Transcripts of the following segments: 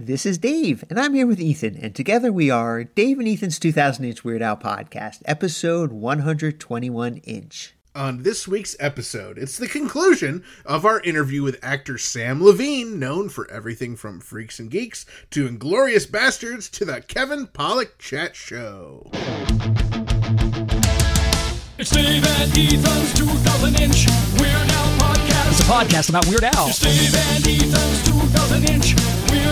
This is Dave, and I'm here with Ethan, and together we are Dave and Ethan's 2000 Inch Weird Al podcast, episode 121 Inch. On this week's episode, it's the conclusion of our interview with actor Sam Levine, known for everything from Freaks and Geeks to Inglourious Basterds to the Kevin Pollak Chat Show. It's Dave and Ethan's 2000 inch Weird Al podcast. It's a podcast about Weird Al. It's Dave and Ethan's 2000 inch Weird Al podcast.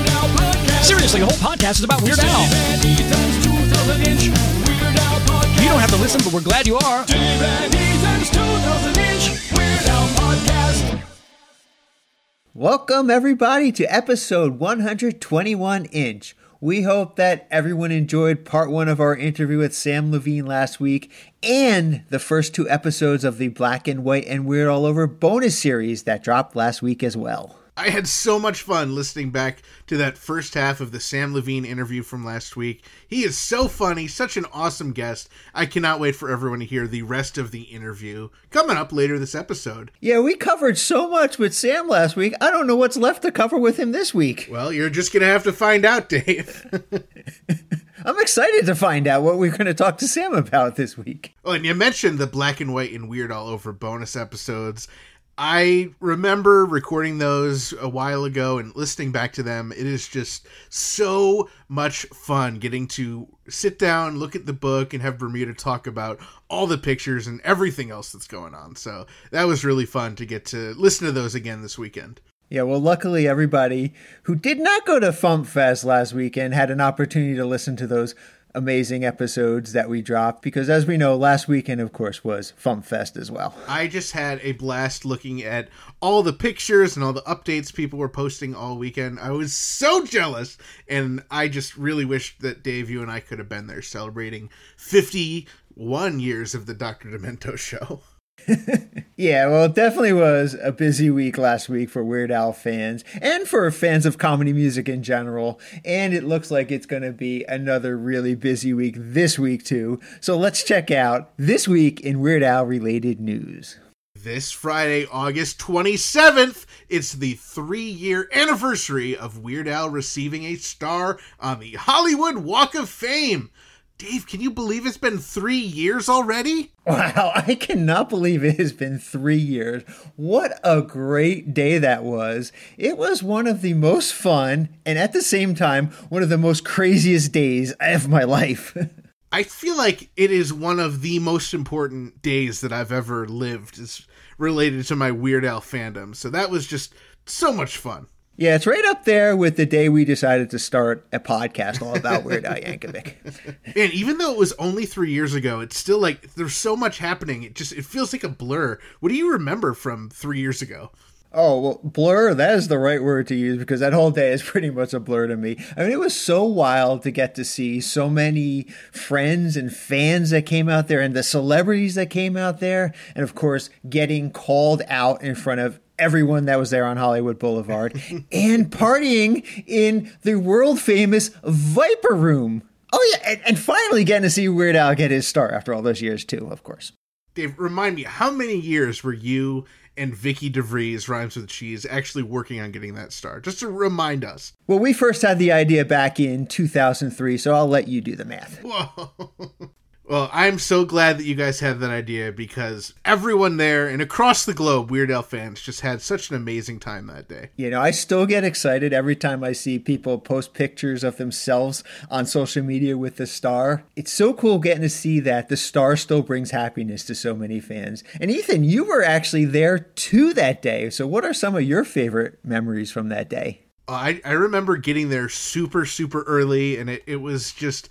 Seriously, the whole podcast is about Weird Al. and Ethan's 2000 inch Weird Al podcast. You don't have to listen, but we're glad you are. Dave and Ethan's 2000 inch Weird Al podcast. Welcome, everybody, to episode 121 Inch. We hope that everyone enjoyed part one of our interview with Sam Levine last week and the first two episodes of the Black and White and Weird All Over bonus series that dropped last week as well. I had so much fun listening back to that first half of the Sam Levine interview from last week. He is so funny, such an awesome guest. I cannot wait for everyone to hear the rest of the interview coming up later this episode. Yeah, we covered so much with Sam last week. I don't know what's left to cover with him this week. Well, you're just going to have to find out, Dave. I'm excited to find out what we're going to talk to Sam about this week. Oh, and you mentioned the black and white and weird all over bonus episodes. I remember recording those a while ago and listening back to them. It is just so much fun getting to sit down, look at the book, and have Bermuda talk about all the pictures and everything else that's going on. So that was really fun to get to listen to those again this weekend. Yeah, well, luckily, everybody who did not go to Fump Fest last weekend had an opportunity to listen to those amazing episodes that we dropped because, as we know, last weekend, of course, was Fump Fest as well. I just had a blast looking at all the pictures and all the updates people were posting all weekend. I was so jealous, and I just really wish that Dave, you and I could have been there celebrating 51 years of the Dr. Demento show. Yeah, well, it definitely was a busy week last week for Weird Al fans and for fans of comedy music in general. And it looks like it's going to be another really busy week this week, too. So let's check out this week in Weird Al related news. This Friday, August 27th, it's the three year anniversary of Weird Al receiving a star on the Hollywood Walk of Fame. Dave, can you believe it's been three years already? Wow, I cannot believe it has been three years. What a great day that was. It was one of the most fun and at the same time, one of the most craziest days of my life. I feel like it is one of the most important days that I've ever lived is related to my Weird Al fandom. So that was just so much fun. Yeah, it's right up there with the day we decided to start a podcast all about Weird Al Yankovic. And even though it was only three years ago, it's still like there's so much happening. It just it feels like a blur. What do you remember from three years ago? Oh, well, blur, that is the right word to use because that whole day is pretty much a blur to me. I mean, it was so wild to get to see so many friends and fans that came out there and the celebrities that came out there. And of course, getting called out in front of everyone that was there on Hollywood Boulevard and partying in the world famous Viper Room. Oh, yeah. And, and finally getting to see Weird Al get his start after all those years, too, of course. Dave, remind me, how many years were you and Vicky DeVries, Rhymes with Cheese, actually working on getting that star? Just to remind us. Well, we first had the idea back in 2003, so I'll let you do the math. Whoa. Well, I'm so glad that you guys had that idea because everyone there and across the globe, Weird Al fans, just had such an amazing time that day. You know, I still get excited every time I see people post pictures of themselves on social media with the star. It's so cool getting to see that the star still brings happiness to so many fans. And Ethan, you were actually there too that day. So, what are some of your favorite memories from that day? Uh, I, I remember getting there super, super early, and it, it was just.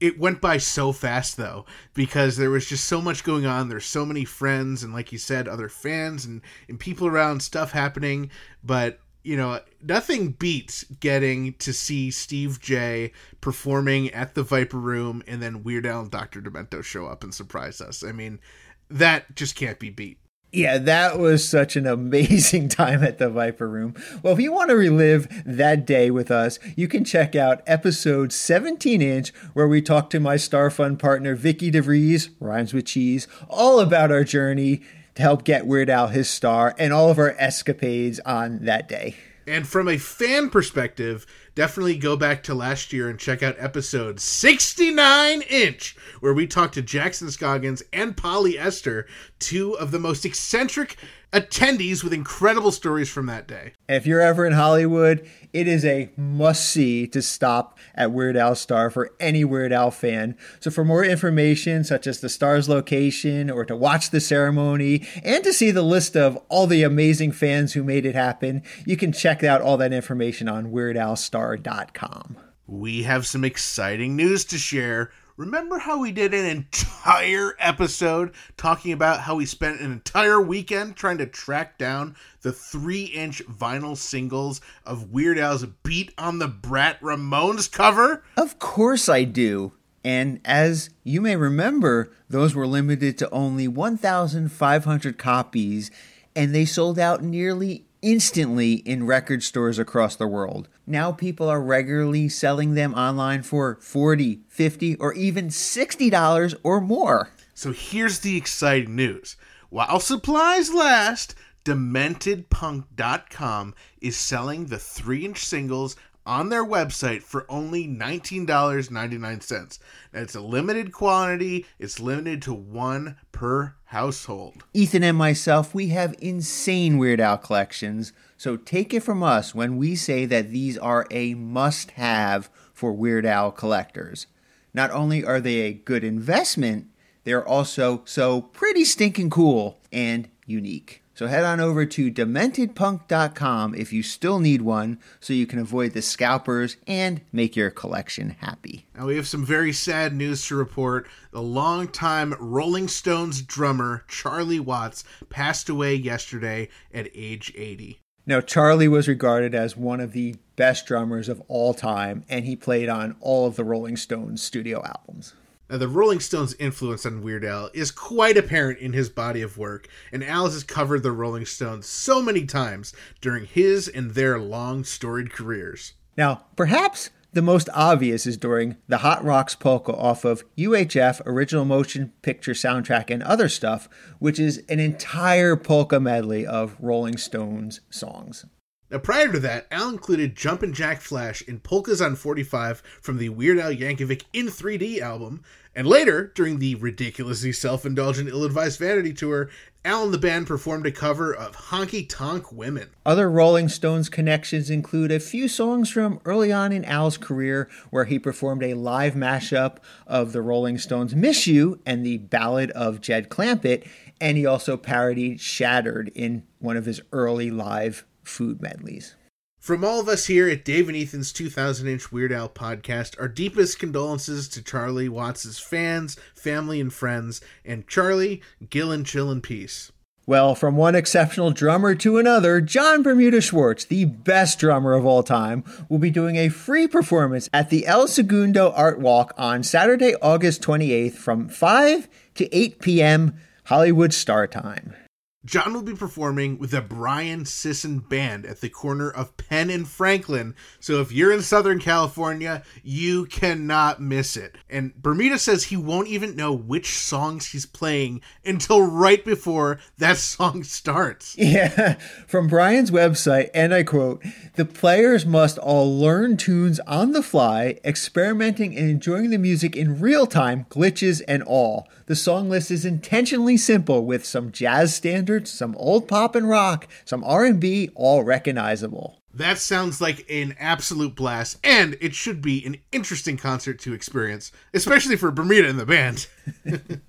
It went by so fast though, because there was just so much going on. There's so many friends, and like you said, other fans and, and people around, stuff happening. But you know, nothing beats getting to see Steve J performing at the Viper Room and then Weird Al and Dr. Demento show up and surprise us. I mean, that just can't be beat. Yeah, that was such an amazing time at the Viper Room. Well, if you want to relive that day with us, you can check out episode 17 inch, where we talk to my Star Fun partner, Vicky DeVries, rhymes with cheese, all about our journey to help get Weird Al his star and all of our escapades on that day. And from a fan perspective, definitely go back to last year and check out episode 69 inch, where we talked to Jackson Scoggins and Polly Esther, two of the most eccentric attendees with incredible stories from that day. If you're ever in Hollywood, it is a must see to stop at Weird Al Star for any Weird Al fan. So, for more information, such as the star's location, or to watch the ceremony, and to see the list of all the amazing fans who made it happen, you can check out all that information on WeirdAlStar.com. We have some exciting news to share. Remember how we did an entire episode talking about how we spent an entire weekend trying to track down the three inch vinyl singles of Weird Al's Beat on the Brat Ramones cover? Of course I do. And as you may remember, those were limited to only 1,500 copies, and they sold out nearly instantly in record stores across the world. Now people are regularly selling them online for 40, 50, or even $60 or more. So here's the exciting news. While supplies last, DementedPunk.com is selling the 3 inch singles on their website for only $19.99. Now, it's a limited quantity, it's limited to one per household. Ethan and myself, we have insane Weird Al collections, so take it from us when we say that these are a must have for Weird Al collectors. Not only are they a good investment, they're also so pretty stinking cool and unique. So head on over to dementedpunk.com if you still need one so you can avoid the scalpers and make your collection happy. Now, we have some very sad news to report. The longtime Rolling Stones drummer, Charlie Watts, passed away yesterday at age 80. Now, Charlie was regarded as one of the best drummers of all time, and he played on all of the Rolling Stones studio albums. Now, the Rolling Stones' influence on Weird Al is quite apparent in his body of work, and Al has covered the Rolling Stones so many times during his and their long storied careers. Now, perhaps the most obvious is during the Hot Rocks polka off of UHF Original Motion Picture Soundtrack and Other Stuff, which is an entire polka medley of Rolling Stones songs. Now, prior to that, Al included Jumpin' Jack Flash in Polkas on 45 from the Weird Al Yankovic in 3D album, and later, during the ridiculously self indulgent Ill Advised Vanity Tour, Al and the band performed a cover of Honky Tonk Women. Other Rolling Stones connections include a few songs from early on in Al's career, where he performed a live mashup of the Rolling Stones' Miss You and the Ballad of Jed Clampett, and he also parodied Shattered in one of his early live food medleys. From all of us here at Dave and Ethan's 2000 inch Weird Al podcast, our deepest condolences to Charlie Watts' fans, family, and friends. And Charlie, Gill and chill in peace. Well, from one exceptional drummer to another, John Bermuda Schwartz, the best drummer of all time, will be doing a free performance at the El Segundo Art Walk on Saturday, August 28th from 5 to 8 p.m. Hollywood Star Time. John will be performing with the Brian Sisson Band at the corner of Penn and Franklin. So if you're in Southern California, you cannot miss it. And Bermuda says he won't even know which songs he's playing until right before that song starts. Yeah, from Brian's website, and I quote The players must all learn tunes on the fly, experimenting and enjoying the music in real time, glitches and all. The song list is intentionally simple with some jazz standards, some old pop and rock, some R&B, all recognizable. That sounds like an absolute blast, and it should be an interesting concert to experience, especially for Bermuda and the band.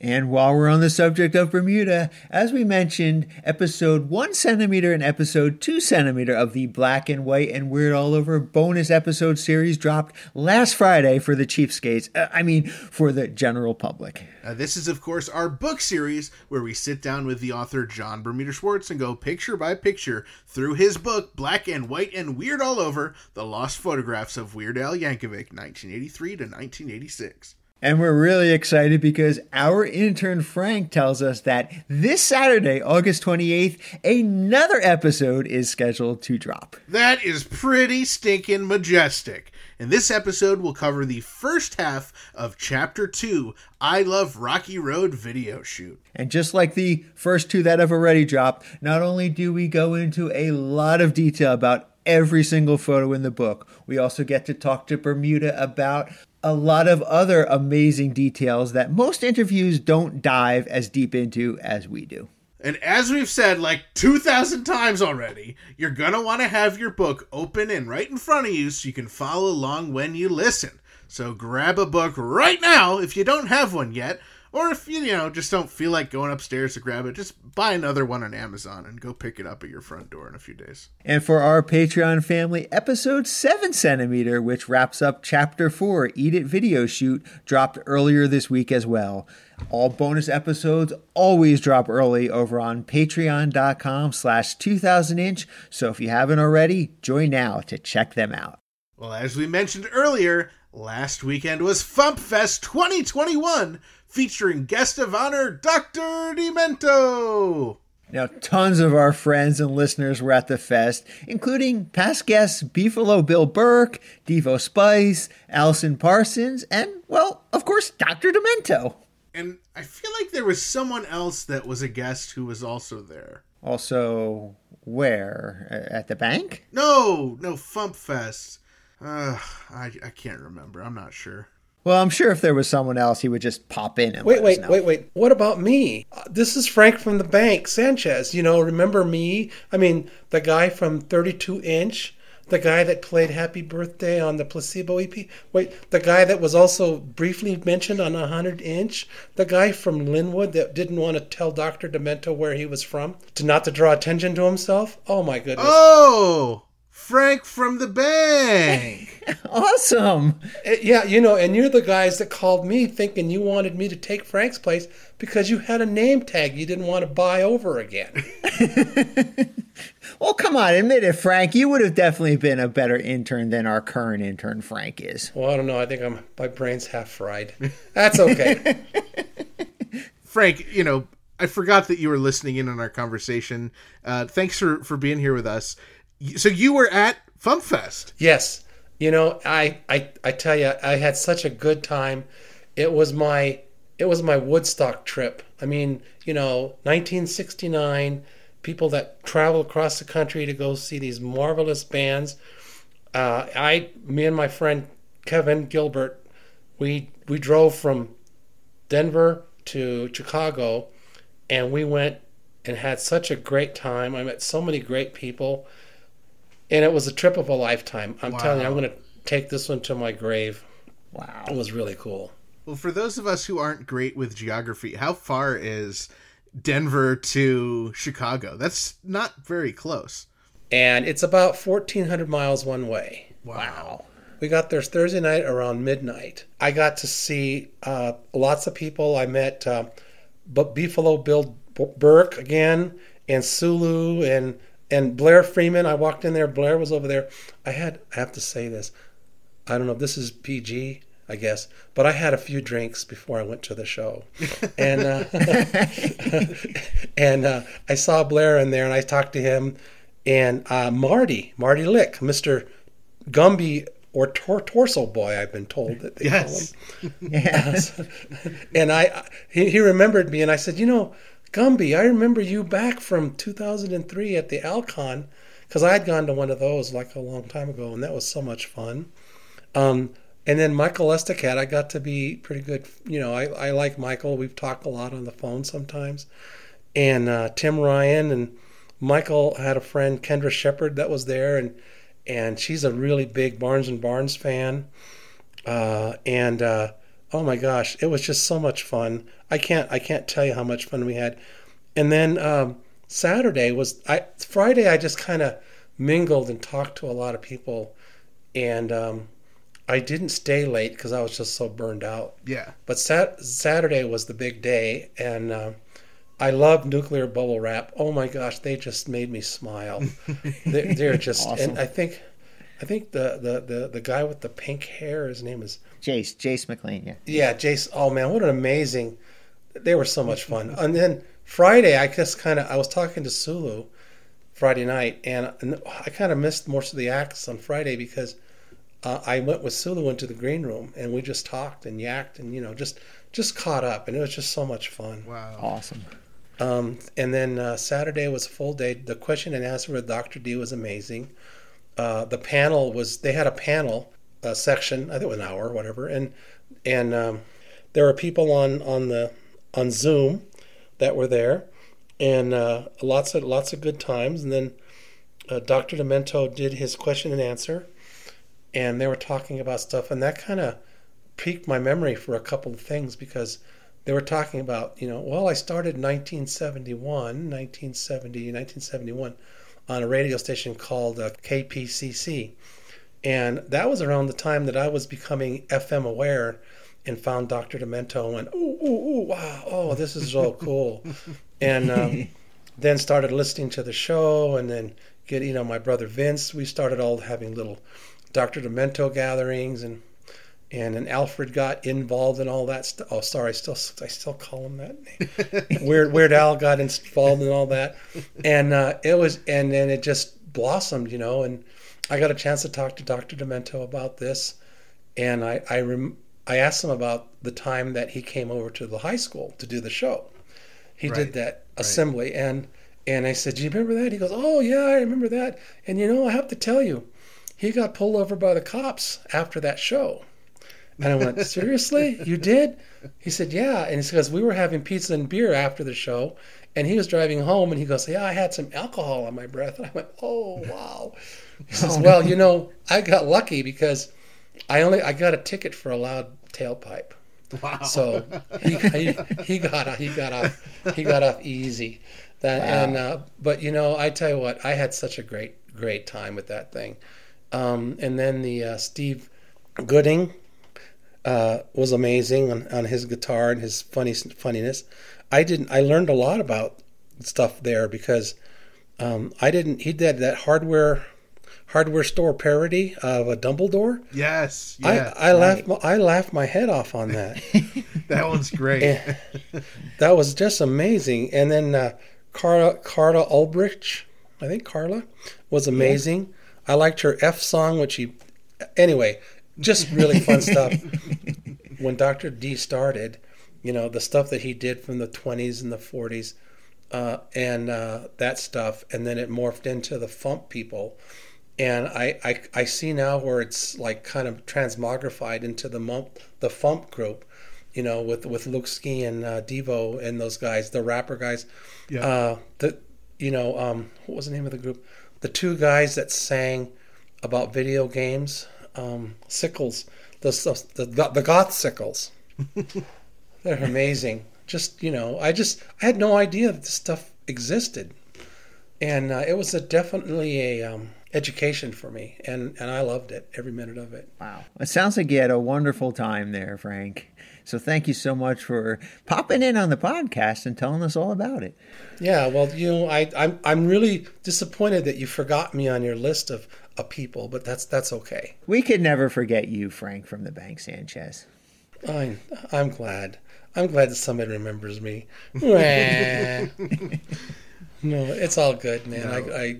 And while we're on the subject of Bermuda, as we mentioned, episode 1 centimeter and episode 2 centimeter of the Black and White and Weird All Over bonus episode series dropped last Friday for the Chiefskates. Uh, I mean, for the general public. Uh, this is, of course, our book series where we sit down with the author John Bermuda Schwartz and go picture by picture through his book, Black and White and Weird All Over The Lost Photographs of Weird Al Yankovic, 1983 to 1986. And we're really excited because our intern Frank tells us that this Saturday, August 28th, another episode is scheduled to drop. That is pretty stinking majestic. And this episode will cover the first half of Chapter 2 I Love Rocky Road video shoot. And just like the first two that have already dropped, not only do we go into a lot of detail about every single photo in the book. We also get to talk to Bermuda about a lot of other amazing details that most interviews don't dive as deep into as we do. And as we've said like 2,000 times already, you're going to want to have your book open and right in front of you so you can follow along when you listen. So grab a book right now if you don't have one yet, or if you, you know, just don't feel like going upstairs to grab it, just buy another one on Amazon and go pick it up at your front door in a few days. And for our Patreon family, episode 7 centimeter, which wraps up chapter 4, Eat It video shoot, dropped earlier this week as well. All bonus episodes always drop early over on patreon.com slash 2000 inch. So if you haven't already, join now to check them out. Well, as we mentioned earlier, last weekend was FumpFest 2021, featuring guest of honor Dr. Demento. Now, tons of our friends and listeners were at the fest, including past guests Beefalo Bill Burke, Devo Spice, Allison Parsons, and, well, of course, Dr. Demento. And I feel like there was someone else that was a guest who was also there. Also, where? At the bank? No, no, FumpFest. Uh, I, I can't remember. I'm not sure. Well, I'm sure if there was someone else, he would just pop in and Wait, let wait, us know. wait, wait. What about me? Uh, this is Frank from the bank, Sanchez. You know, remember me? I mean, the guy from 32 Inch, the guy that played Happy Birthday on the Placebo EP. Wait, the guy that was also briefly mentioned on 100 Inch, the guy from Lynwood that didn't want to tell Dr. Demento where he was from, to not to draw attention to himself. Oh my goodness. Oh, Frank from the bank. Awesome. Uh, Yeah, you know, and you're the guys that called me thinking you wanted me to take Frank's place because you had a name tag you didn't want to buy over again. Well, come on, admit it, Frank. You would have definitely been a better intern than our current intern, Frank, is. Well, I don't know. I think I'm my brain's half fried. That's okay. Frank, you know, I forgot that you were listening in on our conversation. Uh, thanks for, for being here with us. So you were at FumpFest. yes, you know, I, I I tell you, I had such a good time. It was my it was my Woodstock trip. I mean, you know, 1969. People that travel across the country to go see these marvelous bands. Uh, I, me and my friend Kevin Gilbert, we we drove from Denver to Chicago, and we went and had such a great time. I met so many great people, and it was a trip of a lifetime. I'm telling you, I'm going to take this one to my grave. Wow. It was really cool. Well, for those of us who aren't great with geography, how far is Denver to Chicago? That's not very close. And it's about 1,400 miles one way. Wow. We got there Thursday night around midnight. I got to see uh, lots of people. I met uh, B- Beefalo Bill Burke again, and Sulu, and and Blair Freeman. I walked in there. Blair was over there. I had. I have to say this. I don't know if this is PG. I guess, but I had a few drinks before I went to the show, and uh, and uh, I saw Blair in there, and I talked to him, and uh, Marty, Marty Lick, Mister Gumby or tor- Torso Boy, I've been told that they call him Yes. and I he, he remembered me and I said, you know, Gumby, I remember you back from 2003 at the Alcon because I had gone to one of those like a long time ago and that was so much fun. Um, and then Michael Estacat, I got to be pretty good. You know, I, I like Michael. We've talked a lot on the phone sometimes. And uh, Tim Ryan and Michael had a friend, Kendra Shepard, that was there, and and she's a really big Barnes and Barnes fan uh, and uh, oh my gosh, it was just so much fun. I can't I can't tell you how much fun we had. And then um, Saturday was I Friday. I just kind of mingled and talked to a lot of people, and um, I didn't stay late because I was just so burned out. Yeah. But sat- Saturday was the big day, and uh, I love nuclear bubble wrap. Oh my gosh, they just made me smile. they're, they're just, Awesome. and I think, I think the, the the the guy with the pink hair, his name is Jace, Jace McLean, yeah. yeah, Jace. Oh man, what an amazing! They were so much fun. And then Friday, I just kind of I was talking to Sulu Friday night, and, and I kind of missed most of the acts on Friday because uh, I went with Sulu into the green room and we just talked and yacked and you know just just caught up, and it was just so much fun. Wow. Awesome. Um, and then uh, Saturday was a full day. The question and answer with Dr. D was amazing. Uh, the panel was they had a panel section, I think it was an hour whatever, and and um, there were people on on the on Zoom that were there, and uh, lots of lots of good times. And then uh, Dr. Demento did his question and answer, and they were talking about stuff, and that kind of piqued my memory for a couple of things because they were talking about, you know, well, I started in 1971, 1970, 1971 on a radio station called uh, KPPC. And that was around the time that I was becoming FM aware and found Dr. Demento and went, ooh, ooh, ooh, wow, oh, this is so cool. and um, then started listening to the show and then get, you know, my brother Vince, we started all having little Dr. Demento gatherings and and then Alfred got involved in all that stuff. Oh, sorry, I still I still call him that name. Weird Weird Al got involved in all that, and uh, it was and then it just blossomed, you know. And I got a chance to talk to Dr. Demento about this, and I I, rem, I asked him about the time that he came over to the high school to do the show. He Right, did that assembly, and and I said, "Do you remember that?" He goes, "Oh yeah, I remember that." And you know, I have to tell you, he got pulled over by the cops after that show. And I went, seriously? You did? He said, yeah. And he says, we were having pizza and beer after the show. And he was driving home and he goes, yeah, I had some alcohol on my breath. And I went, oh, wow. He says, well, you know, I got lucky because I only, I got a ticket for a loud tailpipe. Wow. So he, he, he got he got off he got off easy. That and uh, but you know I tell you what I had such a great great time with that thing. Um, and then the uh, Steve Goodie uh, was amazing on, on his guitar and his funny funniness. I didn't I learned a lot about stuff there because um, I didn't he did that hardware hardware store parody of a Dumbledore. yes. Yeah. I, I laughed my, I laughed my head off on that. that one's great. That was just amazing. And then uh, Carla Carla Ulbrich, I think Carla was amazing. I liked her F song, which he anyway, just really fun stuff. when Dr. D started, you know, the stuff that he did from the 20s and the 40s, uh, and uh, that stuff, and then it morphed into the Fump people. And I, I, I see now where it's like kind of transmogrified into the Mump, the Fump group, you know, with with Luke Ski and uh, Devo and those guys, the rapper guys. Yeah. Uh, the you know, um, what was the name of the group? The two guys that sang about video games, um, Sickles, the the the, Gothsickles. They're amazing. Just you know, I just I had no idea that this stuff existed, and uh, it was a definitely a um, education for me, and and I loved it every minute of it. Wow. It sounds like you had a wonderful time there, Frank. So thank you so much for popping in on the podcast and telling us all about it. Yeah, well, you know, I I'm I'm really disappointed that you forgot me on your list of, of people, but that's that's okay. We could never forget you, Frank, from the Bank Sanchez. I'm I'm glad. I'm glad that somebody remembers me. No, it's all good, man. I, I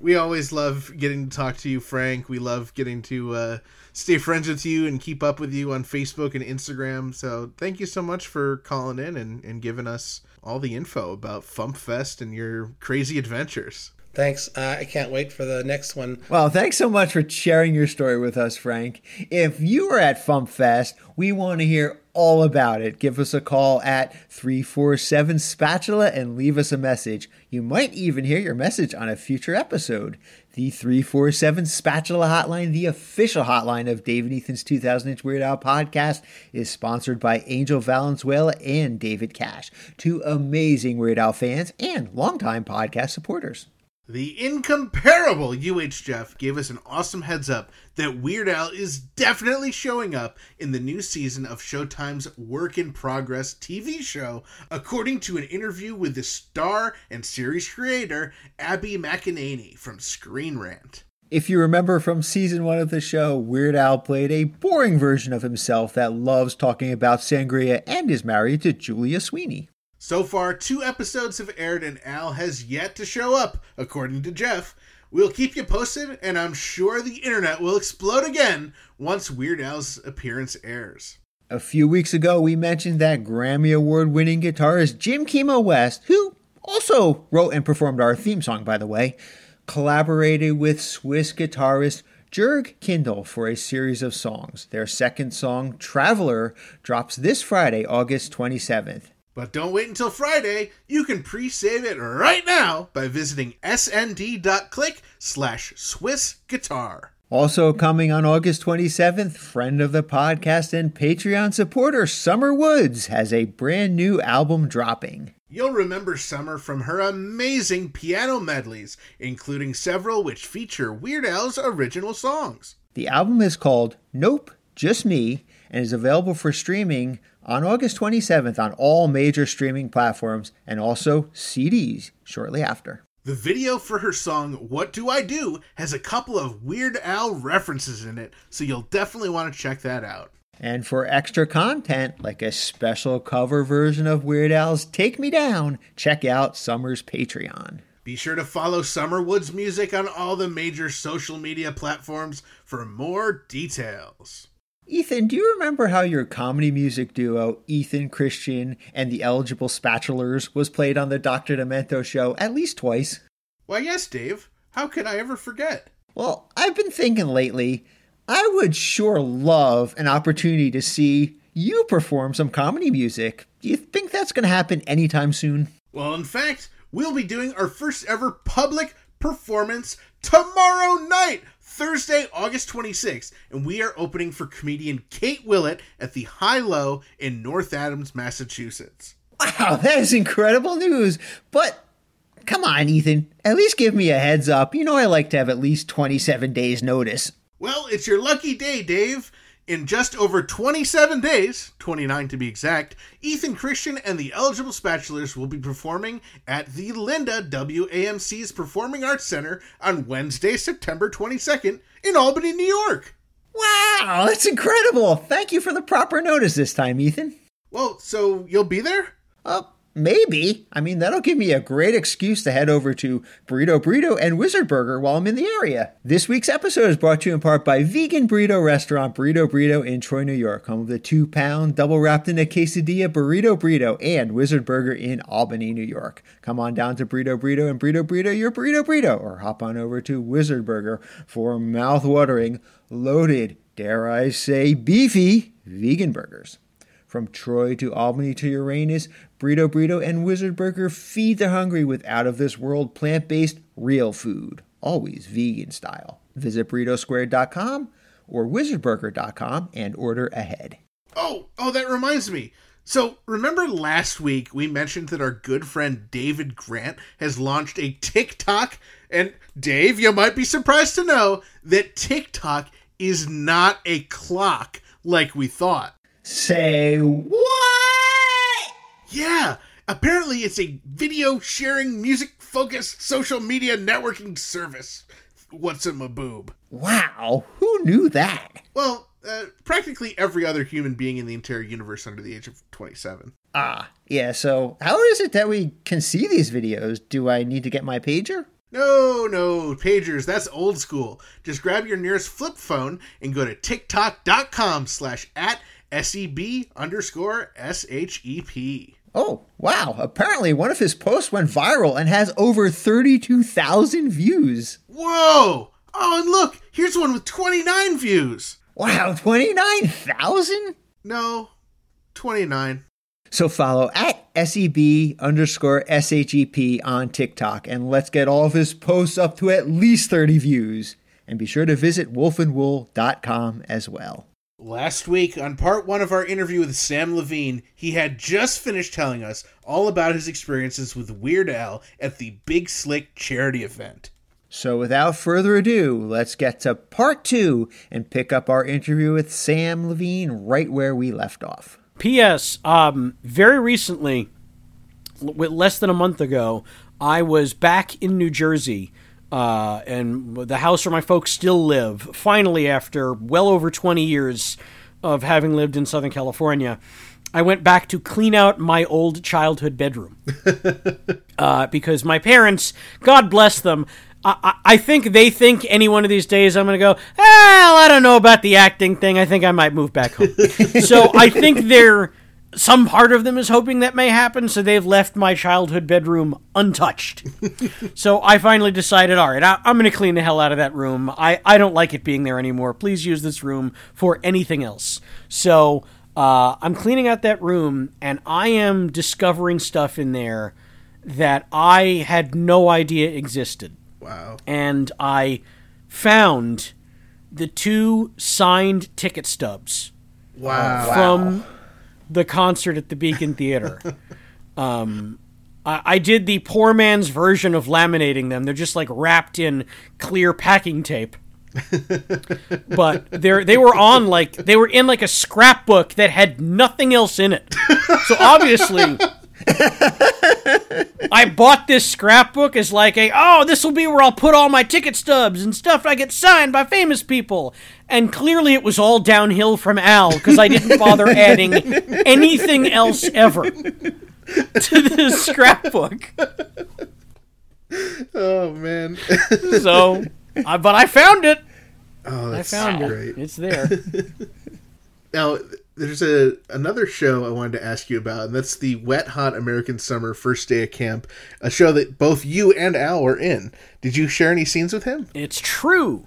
we always love getting to talk to you, Frank. We love getting to uh, stay friends with you and keep up with you on Facebook and Instagram. So thank you so much for calling in and, and giving us all the info about Fump Fest and your crazy adventures. Thanks. Uh, I can't wait for the next one. Well, thanks so much for sharing your story with us, Frank. If you were at Fump Fest, we want to hear all about it. Give us a call at 347 Spatula and leave us a message. You might even hear your message on a future episode. The 347 Spatula Hotline, the official hotline of Dave and Ethan's 2000 Inch Weird Al podcast, is sponsored by Angel Valenzuela and David Cash, two amazing Weird Al fans and longtime podcast supporters. The incomparable UH Jeff gave us an awesome heads up that Weird Al is definitely showing up in the new season of Showtime's Work in Progress TV show, according to an interview with the star and series creator Abby McEnany from Screen Rant. If you remember from season one of the show, Weird Al played a boring version of himself that loves talking about sangria and is married to Julia Sweeney. So far, two episodes have aired and Al has yet to show up, according to Jeff. We'll keep you posted, and I'm sure the internet will explode again once Weird Al's appearance airs. A few weeks ago, we mentioned that Grammy Award winning guitarist Jim Kimo West, who also wrote and performed our theme song, by the way, collaborated with Swiss guitarist Jurg Kindle for a series of songs. Their second song, Traveler, drops this Friday, August 27th. But don't wait until Friday. You can pre-save it right now by visiting snd.click slash Swiss guitar. Also coming on August 27th, friend of the podcast and Patreon supporter Summer Woods has a brand new album dropping. You'll remember Summer from her amazing piano medleys, including several which feature Weird Al's original songs. The album is called Nope, Just Me and is available for streaming on August 27th on all major streaming platforms and also CDs shortly after. The video for her song What Do I Do has a couple of Weird Al references in it, so you'll definitely want to check that out. And for extra content, like a special cover version of Weird Al's Take Me Down, check out Summer's Patreon. Be sure to follow Summerwood's music on all the major social media platforms for more details. Ethan, do you remember how your comedy music duo, Ethan Christian and the Eligible Spatulars, was played on the Dr. Demento show at least twice? Why, yes, Dave. How could I ever forget? Well, I've been thinking lately, I would sure love an opportunity to see you perform some comedy music. Do you think that's going to happen anytime soon? Well, in fact, we'll be doing our first ever public performance tomorrow night, Thursday, August 26th, and we are opening for comedian Kate Willett at the High Low in North Adams, Massachusetts. Wow, that is incredible news. But come on, Ethan, at least give me a heads up. You know I like to have at least 27 days notice. Well, it's your lucky day, Dave. In just over 27 days, 29 to be exact, Ethan Christian and the Eligible Spatulars will be performing at the Linda WAMC's Performing Arts Center on Wednesday, September 22nd in Albany, New York. Wow, that's incredible. Thank you for the proper notice this time, Ethan. Well, so you'll be there? Uh, maybe. I mean, that'll give me a great excuse to head over to Burrito Burrito and Wizard Burger while I'm in the area. This week's episode is brought to you in part by vegan burrito restaurant Burrito Burrito in Troy, New York, home of the two pound double wrapped in a quesadilla Burrito Burrito and Wizard Burger in Albany, New York. Come on down to Burrito Burrito and Burrito Burrito, your Burrito Burrito, or hop on over to Wizard Burger for mouth-watering, loaded, dare I say, beefy vegan burgers. From Troy to Albany to Uranus, Burrito Burrito and Wizard Burger feed the hungry with out of this world plant based real food, always vegan style. Visit burritosquared.com or wizardburger.com and order ahead. Oh, oh, that reminds me. So, remember last week we mentioned that our good friend David Grant has launched a TikTok? And Dave, you might be surprised to know that TikTok is not a clock like we thought. Say what? Yeah, apparently it's a video sharing, music focused social media networking service. What's in a maboob? Wow, who knew that? Well, uh, practically every other human being in the entire universe under the age of 27. Ah, yeah, so how is it that we can see these videos? Do I need to get my pager? No, no, pagers, that's old school. Just grab your nearest flip phone and go to tiktok.com slash at seb underscore shep. Oh, wow. Apparently, one of his posts went viral and has over 32,000 views. Whoa! Oh, and look, here's one with 29 views. Wow, 29,000? No, 29. So follow at SEB underscore SHEP on TikTok and let's get all of his posts up to at least 30 views. And be sure to visit wolfandwool.com as well. Last week, on part one of our interview with Sam Levine, he had just finished telling us all about his experiences with Weird Al at the Big Slick charity event. So without further ado, let's get to part two and pick up our interview with Sam Levine right where we left off. P.S. Um, very recently, l- with less than a month ago, I was back in New Jersey, uh, and the house where my folks still live. Finally, after well over twenty years of having lived in Southern California, I went back to clean out my old childhood bedroom uh, because my parents, God bless them. I, I I think they think any one of these days I'm going to go, well, I don't know about the acting thing. I think I might move back home. so I think they're some part of them is hoping that may happen, so they've left my childhood bedroom untouched. so I finally decided, all right, I, I'm going to clean the hell out of that room. I, I don't like it being there anymore. Please use this room for anything else. So uh, I'm cleaning out that room, and I am discovering stuff in there that I had no idea existed Wow. and I found the two signed ticket stubs Wow. from the concert at the Beacon Theater. um, I, I did the poor man's version of laminating them. They're just like wrapped in clear packing tape. but they they were on like they were in like a scrapbook that had nothing else in it. So obviously I bought this scrapbook as like a oh this will be where I'll put all my ticket stubs and stuff I get signed by famous people. And clearly it was all downhill from Al because I didn't bother adding anything else ever to this scrapbook. Oh man. So, uh, but I found it. oh, I that's found it. great. It's there. Now, there's a another show I wanted to ask you about, and that's the Wet Hot American Summer First Day of Camp, a show that both you and Al were in. Did you share any scenes with him? It's true.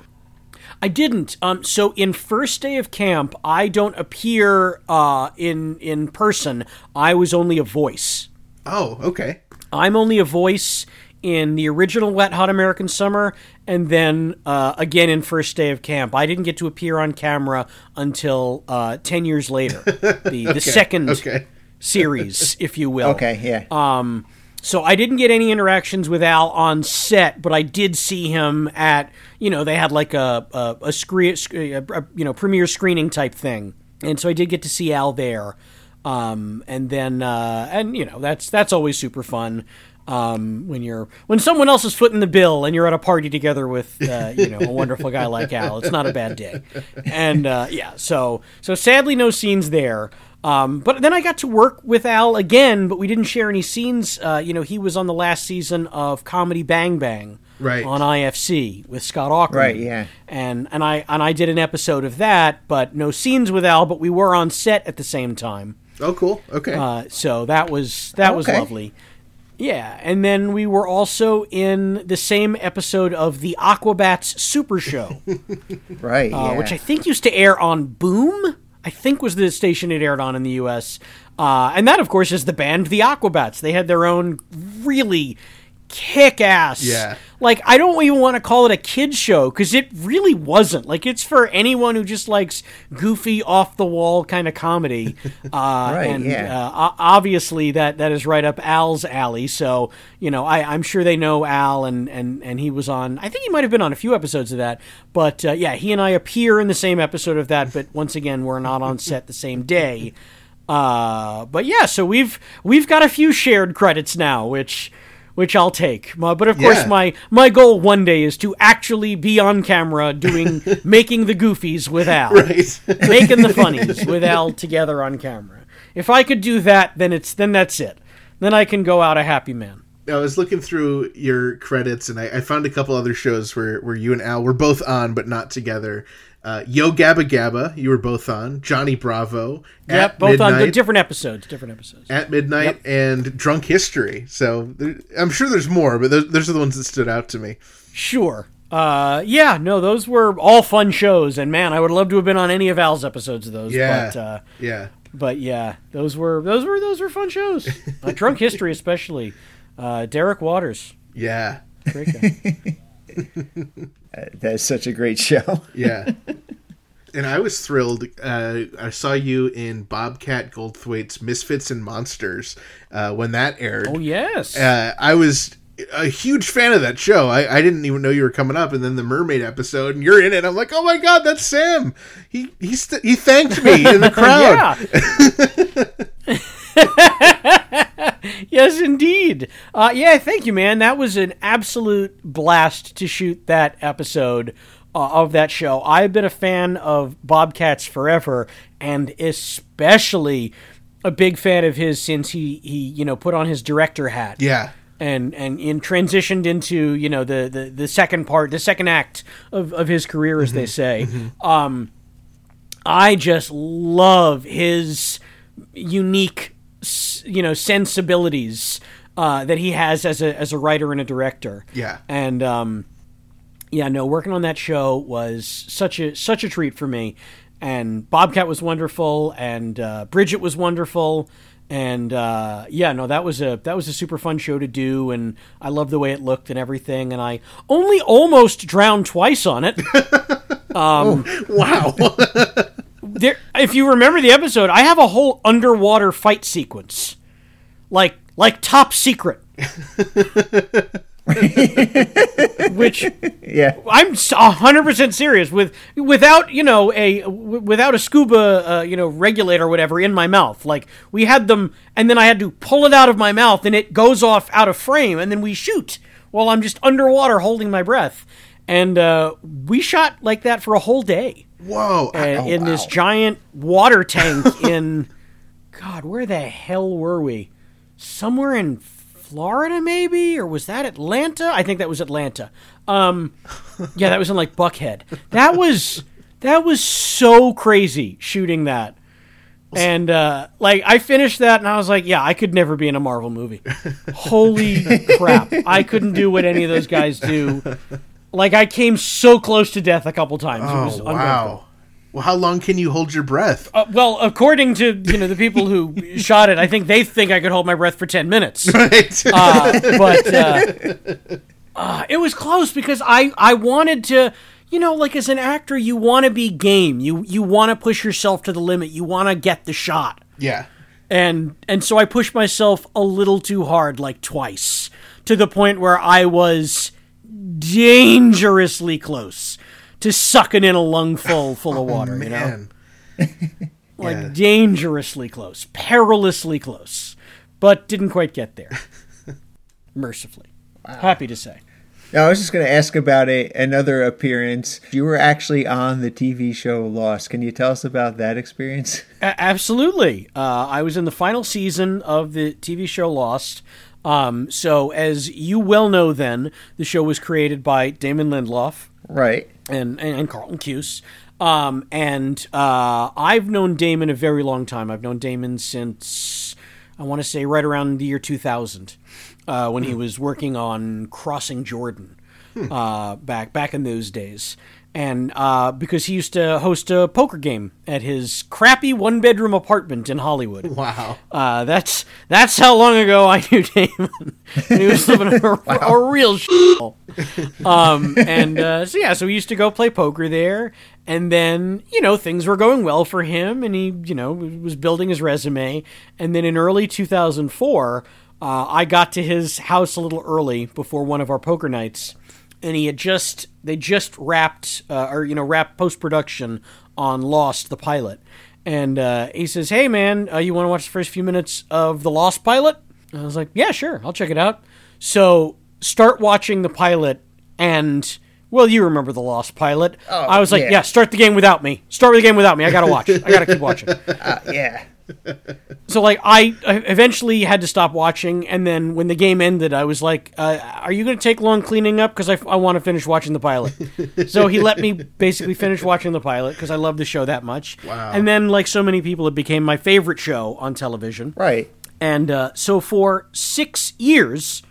I didn't. Um, so in first day of camp, I don't appear uh, in in person. I was only a voice. Oh, okay. I'm only a voice in the original Wet Hot American Summer, and then uh, again in first day of camp. I didn't get to appear on camera until uh, ten years later, the the second Okay. series, if you will. Okay, yeah. Um, so I didn't get any interactions with Al on set, but I did see him at you know they had like a a, a, screen, a, you know premiere screening type thing, and so I did get to see Al there. Um, and then uh, and you know that's that's always super fun. Um, when you're when someone else is footing the bill and you're at a party together with uh, you know a wonderful guy like Al, it's not a bad day. And uh, yeah, so so sadly no scenes there. Um, but then I got to work with Al again, but we didn't share any scenes. Uh, you know, he was on the last season of Comedy Bang Bang Right. on IFC with Scott Aukerman. Right, yeah. And and I and I did an episode of that, but no scenes with Al. But we were on set at the same time. Oh, cool. Okay. Uh, so that was that was lovely. Yeah, and then we were also in the same episode of the Aquabats Super Show, right. uh, yeah. which I think used to air on Boom. I think was the station it aired on in the U.S. Uh, and that, of course, is the band the Aquabats. They had their own really kick-ass. Yeah. Like I don't even want to call it a kids show because it really wasn't. Like it's for anyone who just likes goofy, off the wall kind of comedy. Uh, Right, And yeah. uh, obviously that that is right up Al's alley. So you know, I, I'm sure they know Al, and and and he was on. I think he might have been on a few episodes of that. But uh, yeah, he and I appear in the same episode of that. But once again, we're not on set the same day. Uh, but yeah, so we've we've got a few shared credits now, which which I'll take. But of course, Yeah. my my goal one day is to actually be on camera doing making the goofies with Al right. making the funnies with Al together on camera. If I could do that, then it's then that's it. Then I can go out a happy man. I was looking through your credits and I, I found a couple other shows where, where you and Al were both on but not together. Uh, Yo Gabba Gabba, you were both on. Johnny Bravo, Yep, both on midnight, different episodes. Different episodes. at midnight, and Drunk History. So there, I'm sure there's more, but those, those are the ones that stood out to me. Sure. Uh, yeah, no, those were all fun shows, and man, I would love to have been on any of Al's episodes of those. Yeah, But, uh, yeah, but yeah, those were those were those were fun shows. uh, Drunk History, especially. Uh, Derek Waters, yeah, great guy. That's such a great show. yeah. and I was thrilled. Uh, I saw you in Bobcat Goldthwait's Misfits and Monsters uh, when that aired. oh yes. uh, I was a huge fan of that show. I, I didn't even know you were coming up, and then the mermaid episode, and you're in it. I'm like, oh my god, that's Sam. He he st- he thanked me in the crowd. yes, indeed. Uh, yeah, thank you, man. That was an absolute blast to shoot that episode uh, of that show. I've been a fan of Bobcats forever, and especially a big fan of his since he he you know put on his director hat yeah, and and in transitioned into you know the, the the second part the second act of, of his career as they say um i just love his unique, you know, sensibilities uh, that he has as a as a writer and a director. Yeah. and um, yeah, no, working on that show was such a such a treat for me. And Bobcat was wonderful, and uh, Bridget was wonderful, and uh, yeah, no, that was a that was a super fun show to do, and I loved the way it looked and everything. And I only almost drowned twice on it. Wow. there, if you remember the episode, I have a whole underwater fight sequence, like like top secret. Which Yeah. I'm hundred percent serious with without you know a without a scuba uh, you know regulator or whatever in my mouth. Like we had them, and then I had to pull it out of my mouth, and it goes off out of frame, and then we shoot while I'm just underwater holding my breath, and uh, we shot like that for a whole day Whoa. uh, in this giant water tank in God, where the hell were we? Somewhere in Florida, maybe, or was that Atlanta? I think that was Atlanta. Um, yeah, that was in like Buckhead. That was that was so crazy shooting that. And uh, like I finished that, and I was like, "Yeah, I could never be in a Marvel movie." Holy crap! I couldn't do what any of those guys do. Like I came so close to death a couple times. it was Oh, wow. Well, how long can you hold your breath? Uh, well, according to you know the people who shot it, I think they think I could hold my breath for ten minutes. Right. Uh, but uh, uh, it was close because I I wanted to. You know, like as an actor, you want to be game. You you want to push yourself to the limit. You want to get the shot. yeah. And and so I pushed myself a little too hard, like twice, to the point where I was dangerously close to sucking in a lungful full of water. you know, like Yeah. dangerously close, perilously close, but didn't quite get there. Mercifully, happy to say. Now, I was just going to ask about a another appearance. You were actually on the TV show Lost. Can you tell us about that experience? A- absolutely. Uh, I was in the final season of the TV show Lost. Um, so, as you well know, then the show was created by Damon Lindelof Right. and and, and Carlton Cuse. Um, and uh, I've known Damon a very long time. I've known Damon since I want to say right around the year 2000, uh, when he was working on Crossing Jordan, uh, back back in those days. And uh, because he used to host a poker game at his crappy one bedroom apartment in Hollywood. Wow. Uh, that's that's how long ago I knew Damon. He was living a, a real shithole. Um, and uh, so yeah, so he used to go play poker there, and then you know things were going well for him, and he you know was building his resume, and then in early 2004, uh, I got to his house a little early before one of our poker nights, and he had just they just wrapped uh, or you know wrapped post production on Lost the pilot. And uh, he says, "Hey man, uh, you want to watch the first few minutes of the Lost pilot?" And I was like, "Yeah, sure, I'll check it out." So start watching the pilot, and well, you remember the Lost pilot. I was like, yeah. yeah. start the game without me. Start the game without me. I gotta watch. I gotta keep watching." Uh, yeah. So like I eventually had to stop watching, and then when the game ended, I was like, uh, "Are you going to take long cleaning up? Because I, I want to finish watching the pilot." so he let me basically finish watching the pilot because I love the show that much. Wow. And then, like so many people, it became my favorite show on television. Right. And uh, so for six years,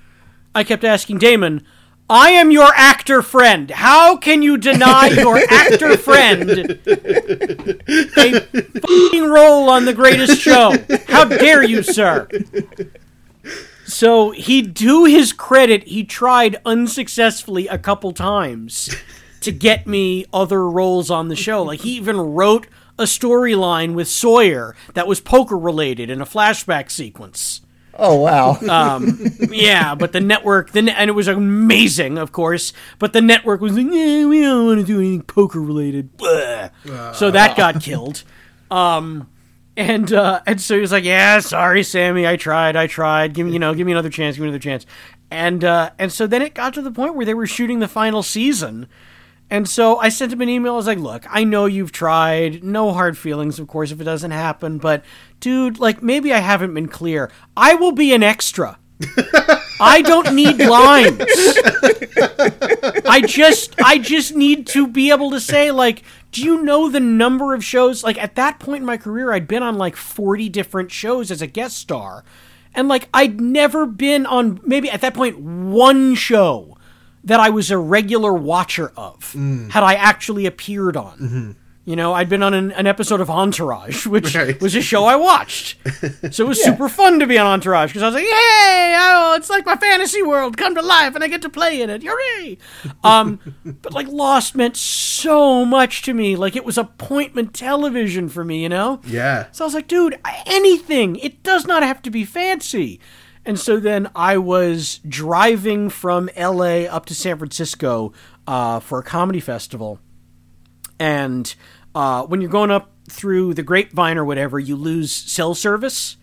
I kept asking Damon, I am your actor friend. How can you deny your actor friend a fucking role on the greatest show? How dare you, sir? So he, to his credit, he tried unsuccessfully a couple times to get me other roles on the show. Like he even wrote a storyline with Sawyer that was poker related in a flashback sequence. Oh wow. Yeah, but the network, the ne- and it was amazing, of course. But the network was like, "Yeah, we don't want to do anything poker related." Blah. So that got killed. Um, and uh, and so he was like, "Yeah, sorry, Sammy, I tried, I tried. Give me, you know, give me another chance, give me another chance." And uh, and so then it got to the point where they were shooting the final season. And so I sent him an email. I was like, "Look, I know you've tried. No hard feelings, of course, if it doesn't happen. But, dude, like maybe I haven't been clear. I will be an extra. I don't need lines. I just I just need to be able to say like, Do you know the number of shows? Like at that point in my career, I'd been on like 40 different shows as a guest star. And like I'd never been on maybe at that point one show that I was a regular watcher of. Had I actually appeared on. You know, I'd been on an, an episode of Entourage, which Right. was a show I watched. So it was super fun to be on Entourage because I was like, "Yay! Oh, it's like my fantasy world come to life, and I get to play in it. Hooray!" Um, but like Lost meant so much to me. Like it was appointment television for me. You know. Yeah. So I was like, dude, anything. It does not have to be fancy. And so then I was driving from LA up to San Francisco uh, for a comedy festival. And uh, when you're going up through the grapevine or whatever, you lose cell service.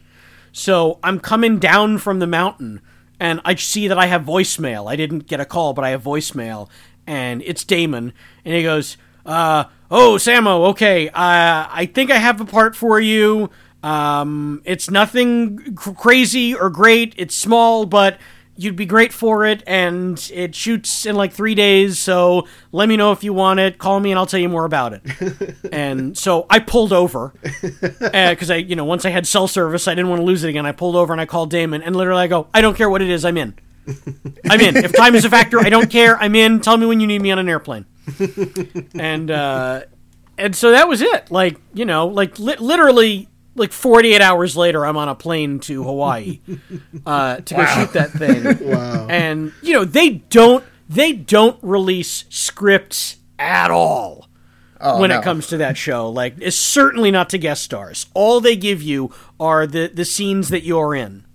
So I'm coming down from the mountain and I see that I have voicemail. I didn't get a call, but I have voicemail. And it's Damon. And he goes, uh, Oh, Samo, okay. Uh, I think I have a part for you. Um, it's nothing cr- crazy or great. It's small, but you'd be great for it. And it shoots in like three days. So let me know if you want it. Call me and I'll tell you more about it. and so I pulled over because I, you know, once I had cell service, I didn't want to lose it again. I pulled over and I called Damon, and literally I go, I don't care what it is, I'm in. I'm in. If time is a factor, I don't care. I'm in. Tell me when you need me on an airplane. and uh, and so that was it. Like you know, like li- literally. Like 48 hours later, I'm on a plane to Hawaii uh, to go shoot that thing. Wow. And you know they don't they don't release scripts at all when no. it comes to that show. Like, it's certainly not to guest stars. All they give you are the the scenes that you're in.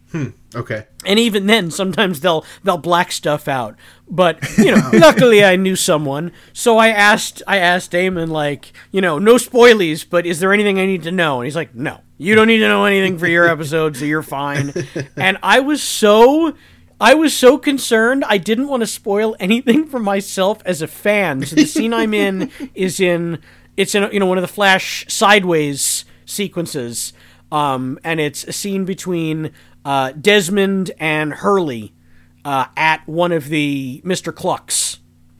Okay. And even then, sometimes they'll they'll black stuff out. But you know, luckily I knew someone, so I asked I asked Damon like, you know, no spoilies, but is there anything I need to know? And he's like, no, you don't need to know anything for your episode, so you're fine. And I was so. I was so concerned I didn't want to spoil anything for myself as a fan. So the scene I'm in is in it's in you know one of the flash sideways sequences, um, and it's a scene between uh, Desmond and Hurley uh, at one of the Mister Clucks,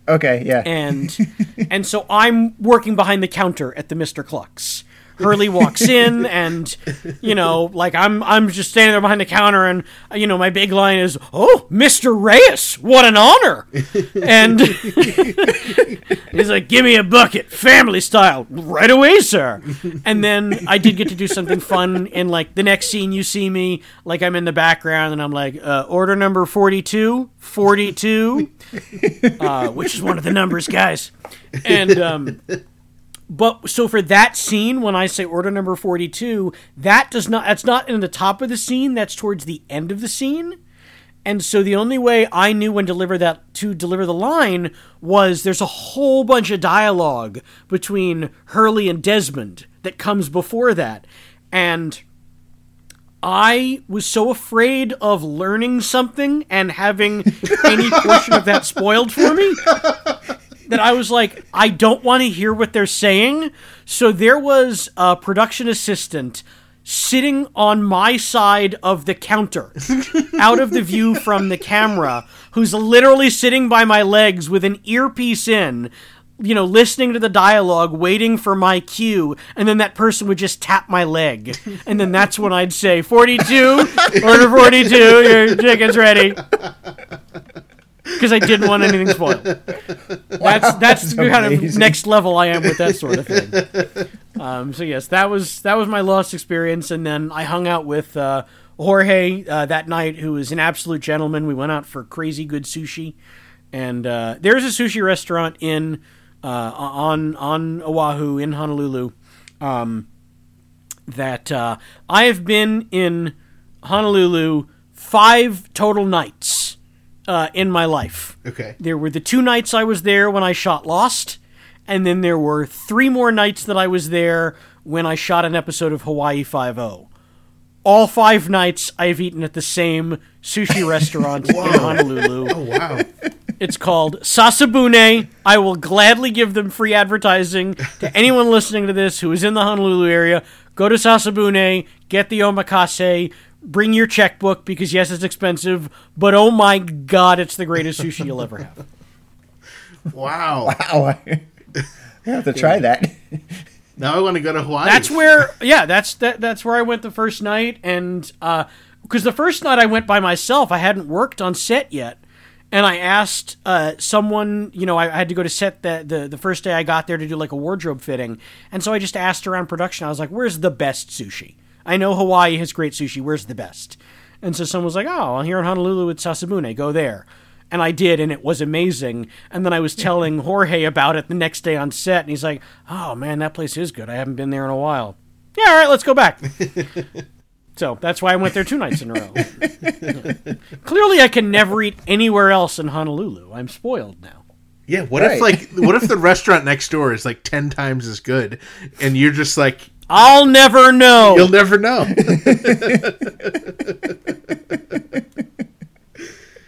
Okay, yeah. and and so I'm working behind the counter at the Mister Clucks. Hurley walks in, and you know, like I'm I'm just standing there behind the counter, and you know, my big line is, "Oh, Mister Reyes, what an honor!" and he's like, "Give me a bucket, family style, right away, sir." And then I did get to do something fun in like the next scene. You see me, like I'm in the background, and I'm like, uh, "Order number 42, 42," uh, which is one of the numbers, guys, and um. But so for that scene, when I say order number forty-two, that does not that's not in the top of the scene. That's towards the end of the scene. And so the only way I knew when deliver that to deliver the line was there's a whole bunch of dialogue between Hurley and Desmond that comes before that. And I was so afraid of learning something and having any portion of that spoiled for me that I was like, I don't want to hear what they're saying. So there was a production assistant sitting on my side of the counter, out of the view from the camera, who's literally sitting by my legs with an earpiece in. You know, listening to the dialogue, waiting for my cue, and then that person would just tap my leg. And then that's when I'd say, 42, order 42, your chicken's ready because I didn't want anything spoiled. That's that's the kind of next level I am with that sort of thing. Um, so yes, that was that was my lost experience, and then I hung out with uh, Jorge uh, that night, who is an absolute gentleman. We went out for crazy good sushi, and uh, there's a sushi restaurant in uh, on on Oahu in Honolulu um, that uh, I have been in Honolulu five total nights uh, in my life. Okay. There were the two nights I was there when I shot Lost, and then there were three more nights that I was there when I shot an episode of Hawaii Five O. All five nights I've eaten at the same sushi restaurant in Honolulu. Oh wow. It's called Sasabune. I will gladly give them free advertising to anyone listening to this who is in the Honolulu area. Go to Sasabune, get the omakase, bring your checkbook because yes, it's expensive, but oh my god, it's the greatest sushi you'll ever have. Wow. Wow. I have to try that. Now I want to go to Hawaii. That's where, yeah, that's that, that's where I went the first night, and because the first night I went by myself, I hadn't worked on set yet, and I asked uh, someone, you know, I, I had to go to set the, the the first day I got there to do like a wardrobe fitting, and so I just asked around production. I was like, "Where's the best sushi? I know Hawaii has great sushi. Where's the best?" And so someone was like, "Oh, I'm here in Honolulu at Sasabune. Go there." And I did, and it was amazing. And then I was telling Jorge about it the next day on set, and he's like, "Oh man, that place is good. I haven't been there in a while." Yeah, all right, let's go back. so that's why I went there two nights in a row. Clearly, I can never eat anywhere else in Honolulu. I'm spoiled now. Yeah, what if like what if the restaurant next door is like ten times as good, and you're just like I'll never know. you'll never know.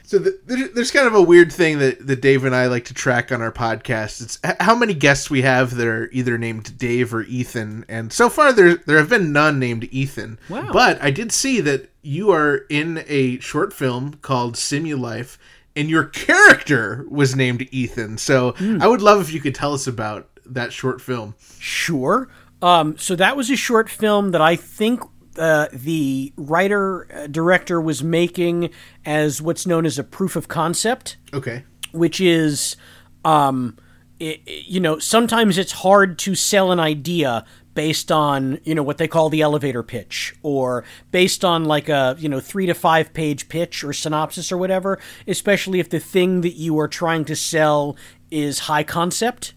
so the, there's kind of a weird thing that, that Dave and I like to track on our podcast. It's how many guests we have that are either named Dave or Ethan, and so far there there have been none named Ethan. Wow. But I did see that you are in a short film called Simulife. And your character was named Ethan. So hmm. I would love if you could tell us about that short film. Sure. Um, so that was a short film that I think uh, the writer uh, director was making as what's known as a proof of concept. Okay. which is um i i- you know sometimes it's hard to sell an idea based on you know what they call the elevator pitch or based on like a you know 3 to 5 page pitch or synopsis or whatever especially if the thing that you are trying to sell is high concept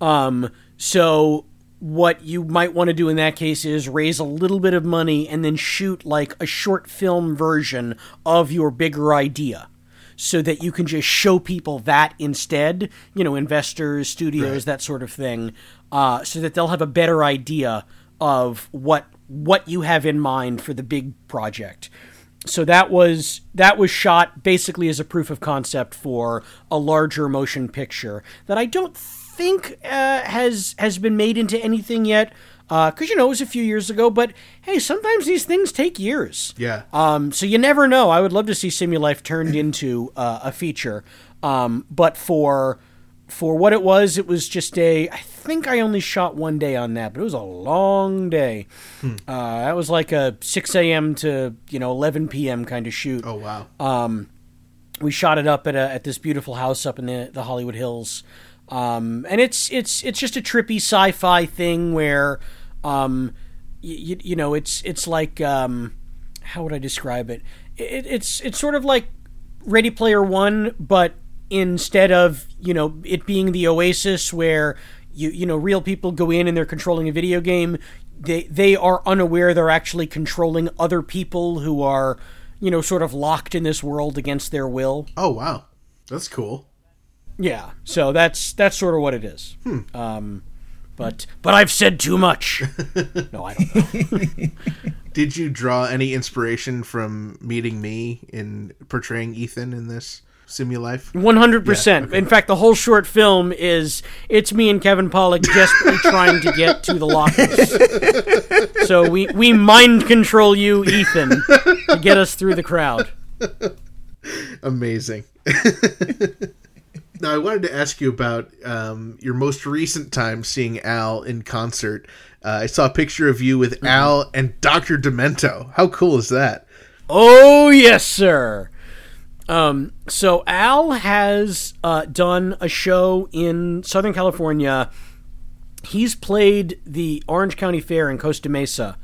um so what you might want to do in that case is raise a little bit of money and then shoot like a short film version of your bigger idea so that you can just show people that instead, you know, investors, studios, that sort of thing, uh, so that they'll have a better idea of what what you have in mind for the big project. So that was that was shot basically as a proof of concept for a larger motion picture that I don't think uh, has has been made into anything yet. Because you know it was a few years ago, but hey, sometimes these things take years. Yeah. Um, so you never know. I would love to see Simulife turned into uh, a feature. Um, but for for what it was, it was just a. I think I only shot one day on that, but it was a long day. Uh, that was like a six a.m. to you know eleven p.m. kind of shoot Oh wow. Um, we shot it up at a, at this beautiful house up in the, the Hollywood Hills, um, and it's it's it's just a trippy sci-fi thing where, um, you, you know, it's it's like um, how would I describe it? it? It's it's sort of like Ready Player One, but instead of you know it being the Oasis where you you know real people go in and they're controlling a video game, they they are unaware they're actually controlling other people who are you know sort of locked in this world against their will. Oh wow, that's cool. Yeah, so that's that's sort of what it is. Um, but but I've said too much. no, I don't know. Did you draw any inspiration from meeting me in portraying Ethan in this Simulife? One hundred percent. In fact, the whole short film is it's me and Kevin Pollak desperately trying to get to the lockers. so we we mind control you, Ethan, to get us through the crowd. Amazing. Now I wanted to ask you about um, your most recent time seeing Al in concert. Uh, I saw a picture of you with Al and Dr. Demento. How cool is that? Oh yes, sir. Um, so Al has uh, done a show in Southern California. He's played the Orange County Fair in Costa Mesa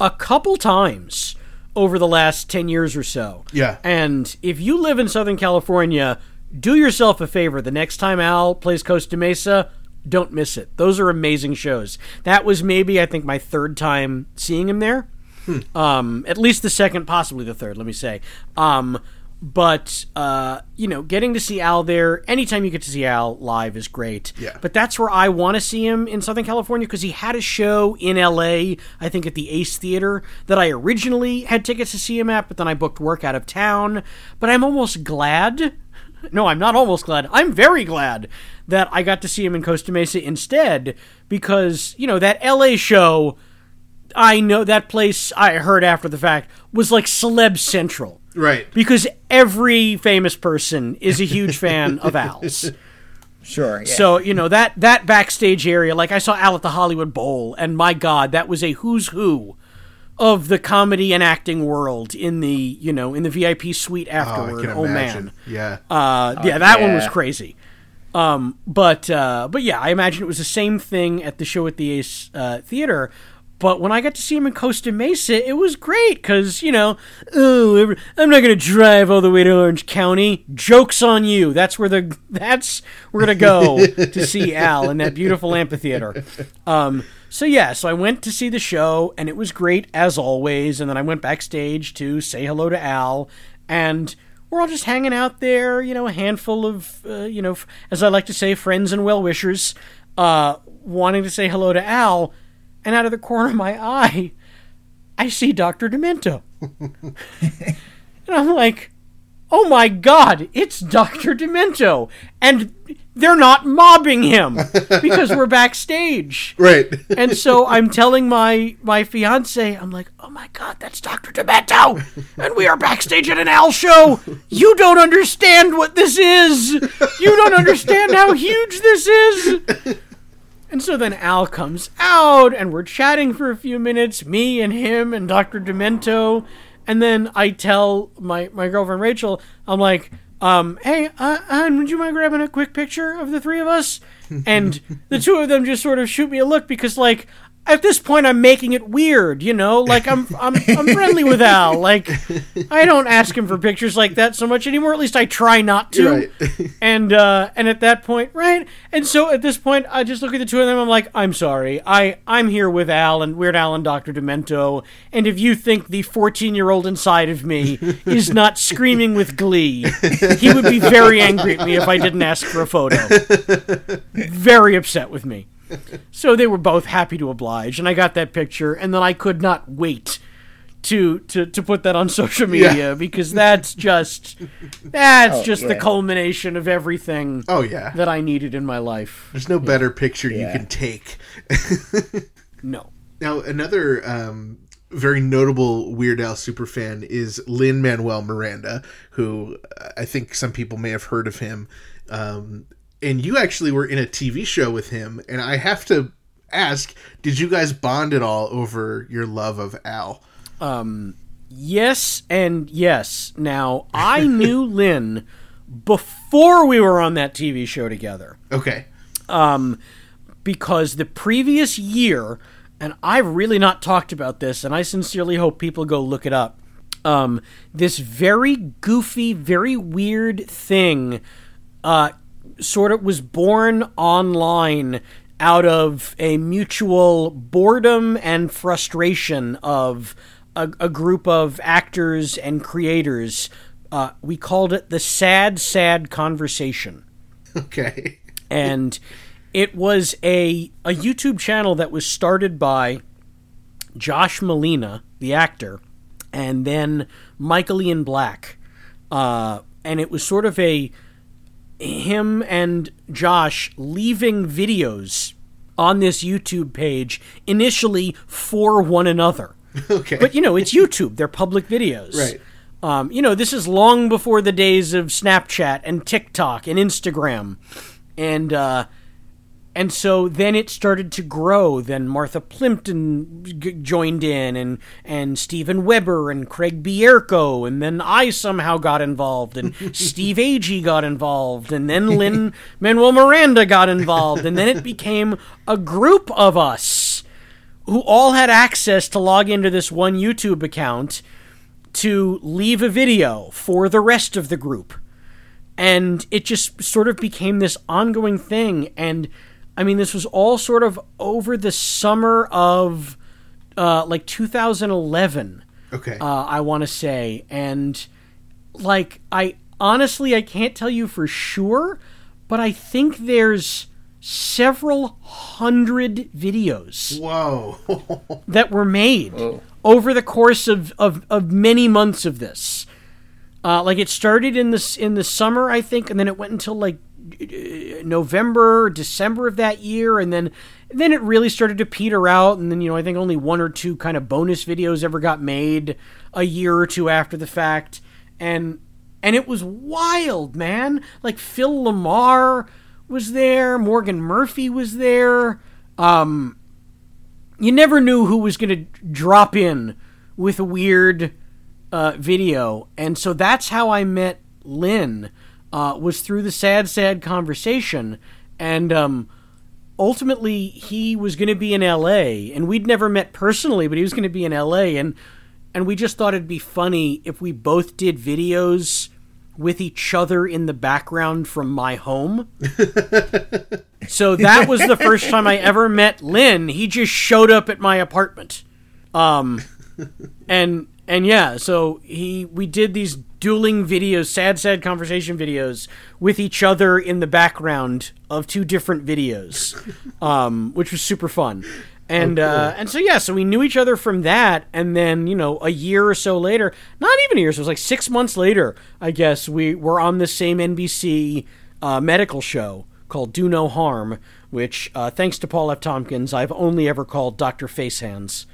a couple times over the last 10 years or so. Yeah. And if you live in Southern California, do yourself a favor. The next time Al plays Costa Mesa, don't miss it. Those are amazing shows. That was maybe, I think, my third time seeing him there. Um, at least the second, possibly the third, let me say. Um, but uh, you know, getting to see Al there, anytime you get to see Al live is great. Yeah. But that's where I want to see him in Southern California because he had a show in L.A. I think at the Ace Theater that I originally had tickets to see him at, but then I booked work out of town. But I'm almost glad. No, I'm not almost glad. I'm very glad that I got to see him in Costa Mesa instead because you know that L.A. show. I know that place I heard after the fact was like celeb central Right. because every famous person is a huge fan of Al's. Sure. Yeah. So you know that that backstage area, like I saw Al at the Hollywood Bowl, and my God, that was a who's who of the comedy and acting world in the you know in the VIP suite Oh, I afterward. can Oh, man, Yeah. uh, yeah, that one was crazy. Um, but uh, but yeah, I imagine it was the same thing at the show at the Ace uh, Theater. But when I got to see him in Costa Mesa, it was great because you know, oh, I'm not gonna drive all the way to Orange County. Jokes on you. That's where the that's we're gonna go to see Al in that beautiful amphitheater. Um, so yeah, so I went to see the show, and it was great as always. And then I went backstage to say hello to Al, and we're all just hanging out there. You know, a handful of uh, you know, as I like to say, friends and well wishers, uh, wanting to say hello to Al. And out of the corner of my eye, I see Doctor Demento, and I'm like, oh my god, it's Dr. Demento. And they're not mobbing him because we're backstage. right. And so I'm telling my my fiance, I'm like, oh my god, that's Dr. Demento. And we are backstage at an Al show. You don't understand what this is. You don't understand how huge this is. And so then Al comes out, and we're chatting for a few minutes, me and him and Dr. Demento. And then I tell my, my girlfriend Rachel, I'm like, um, hey, uh, hon, would you mind grabbing a quick picture of the three of us? And the two of them just sort of shoot me a look because, like, at this point, I'm making it weird, you know. Like I'm, I'm, I'm friendly with Al. Like I don't ask him for pictures like that so much anymore. At least I try not to. Right. and uh, and at that point, right? And so at this point, I just look at the two of them. I'm like, I'm sorry. I I'm here with Al and Weird Al and Doctor Demento. And if you think the 14 year old inside of me is not screaming with glee, he would be very angry at me if I didn't ask for a photo. Very upset with me. So they were both happy to oblige, and I got that picture, and then I could not wait to to, to put that on social media because that's just that's Oh, just the culmination of everything Oh yeah. that I needed in my life. There's no better picture you can take. No. Now, another um, very notable Weird Al superfan is Lin Manuel Miranda, who uh, I think some people may have heard of him. Um, and you actually were in a TV show with him, and I have to ask, did you guys bond at all over your love of Al? Yes and yes. Now, I knew Lin before we were on that TV show together. Okay. because the previous year, and I've really not talked about this, and I sincerely hope people go look it up. Um, this very goofy, very weird thing, uh, sort of was born online out of a mutual boredom and frustration of a, a group of actors and creators. Uh, we called it the Sad, Sad Conversation Okay. and it was a a YouTube channel that was started by Josh Malina, the actor, and then Michael Ian Black, uh, and it was sort of a him and Josh leaving videos on this YouTube page initially for one another. Okay. But you know, it's YouTube; they're public videos. Right. Um, you know, this is long before the days of Snapchat and TikTok and Instagram, and uh, and so then it started to grow. Then Martha Plimpton g- joined in, and and Steven Weber and Craig Bierko, and then I somehow got involved, and Steve Agee got involved, and then Lin Manuel Miranda got involved, and then it became a group of us who all had access to log into this one YouTube account to leave a video for the rest of the group. And it just sort of became this ongoing thing. And I mean, this was all sort of over the summer of uh, like 2011, Okay. uh, I want to say. And like, I honestly, I can't tell you for sure, but I think there's several hundred videos Whoa. that were made Whoa. over the course of, of, of many months of this. Uh, like it started in this in the summer, I think, and then it went until like November, December of that year, and then then it really started to peter out. And then you know, I think only one or two kind of bonus videos ever got made a year or two after the fact, and and it was wild, man. Like Phil LaMarr was there. Morgan Murphy was there. Um, you never knew who was going to drop in with a weird uh, video, and so that's how I met Lin. Uh, was through the sad, sad conversation, and um, ultimately he was going to be in L.A. and we'd never met personally, but he was going to be in L.A. and and we just thought it'd be funny if we both did videos with each other in the background from my home. so that was the first time I ever met Lin. He just showed up at my apartment. Um and and yeah, so he we did these dueling videos, sad sad conversation videos with each other in the background of two different videos. Um which was super fun. And uh, and so yeah, so we knew each other from that, and then you know a year or so later, not even a year, so it was like six months later, I guess we were on the same NBC uh, medical show called Do No Harm, which uh, thanks to Paul F. Tompkins, I've only ever called Doctor Facehands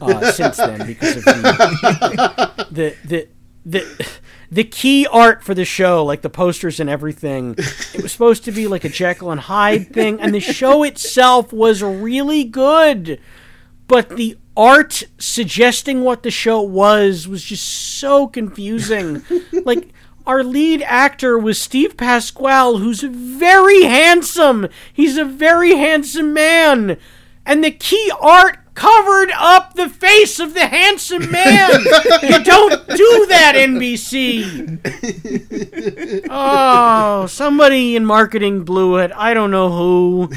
uh, since then because of the the the. The the key art for the show, like the posters and everything, it was supposed to be like a Jekyll and Hyde thing, and the show itself was really good. But the art suggesting what the show was was just so confusing. like, our lead actor was Steve Pasquale, who's very handsome. He's a very handsome man. And the key art covered up the face of the handsome man. you don't do that, NBC. Oh, somebody in marketing blew it. I don't know who,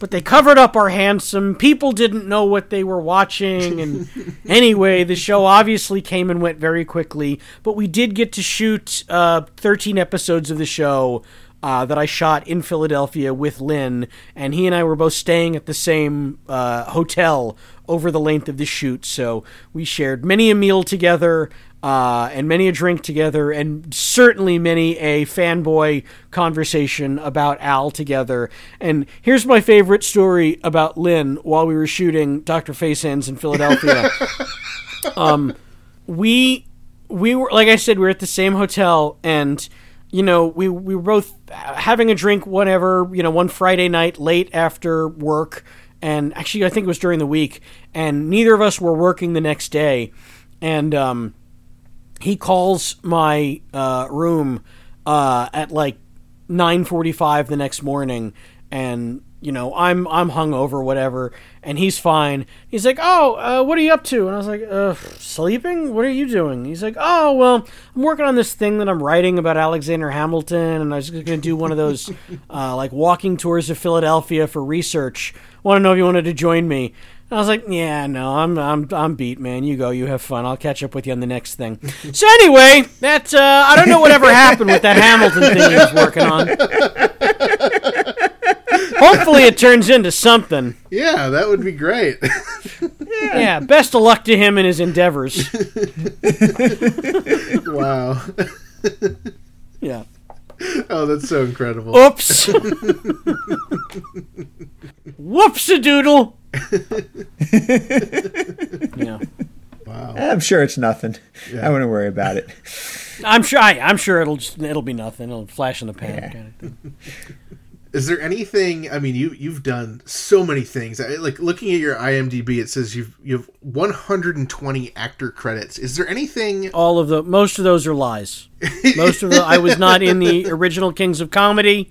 but they covered up our handsome. People didn't know what they were watching, and anyway, the show obviously came and went very quickly. But we did get to shoot uh, 13 episodes of the show uh, that I shot in Philadelphia with Lin, and he and I were both staying at the same uh, hotel over the length of the shoot. So we shared many a meal together. Uh, and many a drink together, and certainly many a fanboy conversation about Al together. And here's my favorite story about Lin while we were shooting Dr. Facehands in Philadelphia. um, we we were like I said, we were at the same hotel, and you know, we we were both having a drink, whatever. You know, one Friday night late after work, and actually, I think it was during the week, and neither of us were working the next day, and um, he calls my uh, room uh, at like nine forty five the next morning, and you know I'm I'm hungover, whatever, and he's fine. He's like, "Oh, uh, what are you up to?" And I was like, uh, "Sleeping? What are you doing?" He's like, "Oh, well, I'm working on this thing that I'm writing about Alexander Hamilton, and I was going to do one of those uh, like walking tours of Philadelphia for research. Want to know if you wanted to join me?" And I was like, "Yeah, no, I'm I'm I'm beat, man. You go, you have fun. I'll catch up with you on the next thing." so anyway, that uh, I don't know whatever happened with that Hamilton thing he was working on. Hopefully, it turns into something. Yeah, that would be great. Yeah, best of luck to him in his endeavors. wow. Yeah. Oh, that's so incredible. Oops. Whoops a doodle. yeah. Wow. I'm sure it's nothing. Yeah. I wouldn't worry about it. I'm sure. I, I'm sure it'll just, it'll be nothing. It'll flash in the pan. Yeah. Kind of thing. Is there anything? I mean, you you've done so many things. I- Like looking at your IMDb, it says you've you have 120 actor credits. Is there anything? All of the most of those are lies. Most of the I was not in the original Kings of Comedy.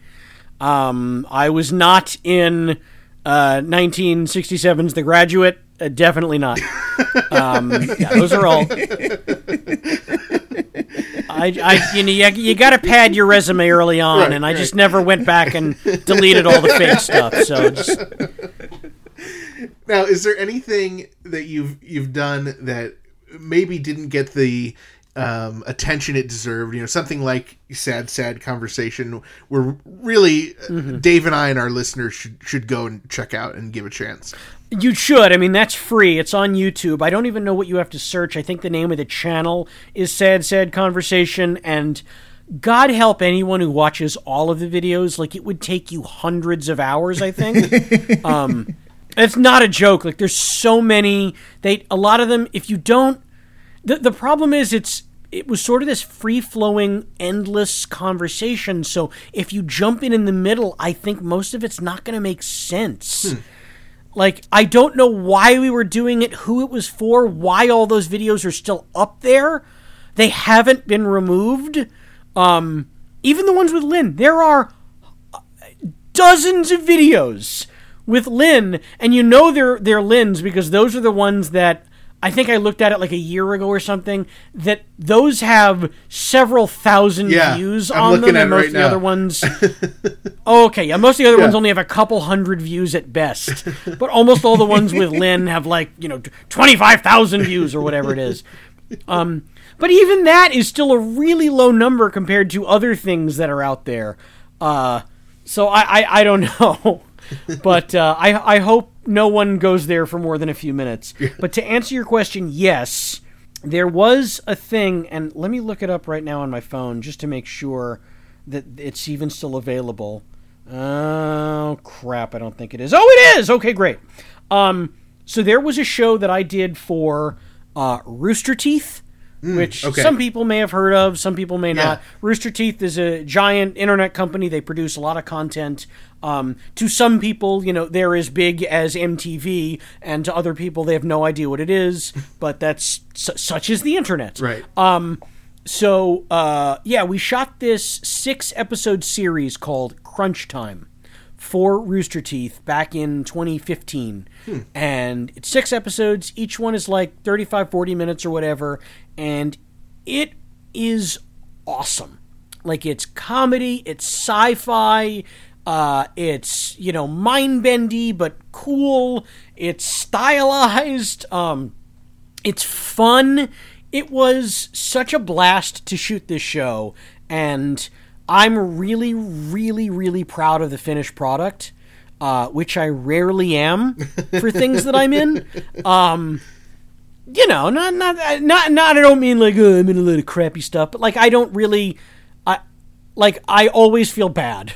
Um, I was not in uh, 1967's The Graduate. Uh, definitely not. Um, yeah, those are all. I, I, you know, you, you got to pad your resume early on, Right, and I just never went back and deleted all the fake stuff. So just Now, is there anything that you've you've done that maybe didn't get the um, attention it deserved? You know, something like sad, sad conversation, where really uh Mm-hmm. Dave and I and our listeners should should go and check out and give a chance. You should. I mean, that's free. It's on YouTube. I don't even know what you have to search. I think the name of the channel is Sad Sad Conversation. And God help anyone who watches all of the videos. Like, it would take you hundreds of hours, I think. um, it's not a joke. Like, there's so many. They, a lot of them, if you don't. The, the problem is, it's. it was sort of this free flowing, endless conversation. So if you jump in in the middle, I think most of it's not going to make sense. Like, I don't know why we were doing it, who it was for, why all those videos are still up there. They haven't been removed. Um, even the ones with Lin, there are dozens of videos with Lin, and you know they're they're Lin's because those are the ones that I think I looked at it like a year ago or something. That those have several thousand Yeah, views on them, and most right of the now. other ones. oh, okay, yeah, most of the other Yeah. ones only have a couple hundred views at best, but almost all the ones with Lin have like you know twenty five thousand views or whatever it is. Um, but even that is still a really low number compared to other things that are out there. Uh, so I, I, I don't know. but uh, I, I hope no one goes there for more than a few minutes. But to answer your question, yes, there was a thing, and let me look it up right now on my phone just to make sure that it's even still available. Oh crap! I don't think it is. Oh, it is. Okay, great. Um, so there was a show that I did for uh, Rooster Teeth, which okay. some people may have heard of, some people may not. Rooster Teeth is a giant internet company. They produce a lot of content. Um, to some people, you know, they're as big as MTV, and to other people, they have no idea what it is. But that's su- such is the internet. Right. So, uh, yeah, we shot this six episode series called Crunch Time for Rooster Teeth back in 2015. And it's six episodes. Each one is like 35, 40 minutes or whatever. And it is awesome. Like, it's comedy, it's sci fi. Uh, it's you know mind bendy but cool. It's stylized. Um, it's fun. It was such a blast to shoot this show, and I'm really, really, really proud of the finished product, uh, which I rarely am for things that I'm in. Um, you know, not not not not. I don't mean like oh, I'm in a lot of crappy stuff, but like I don't really, I like I always feel bad.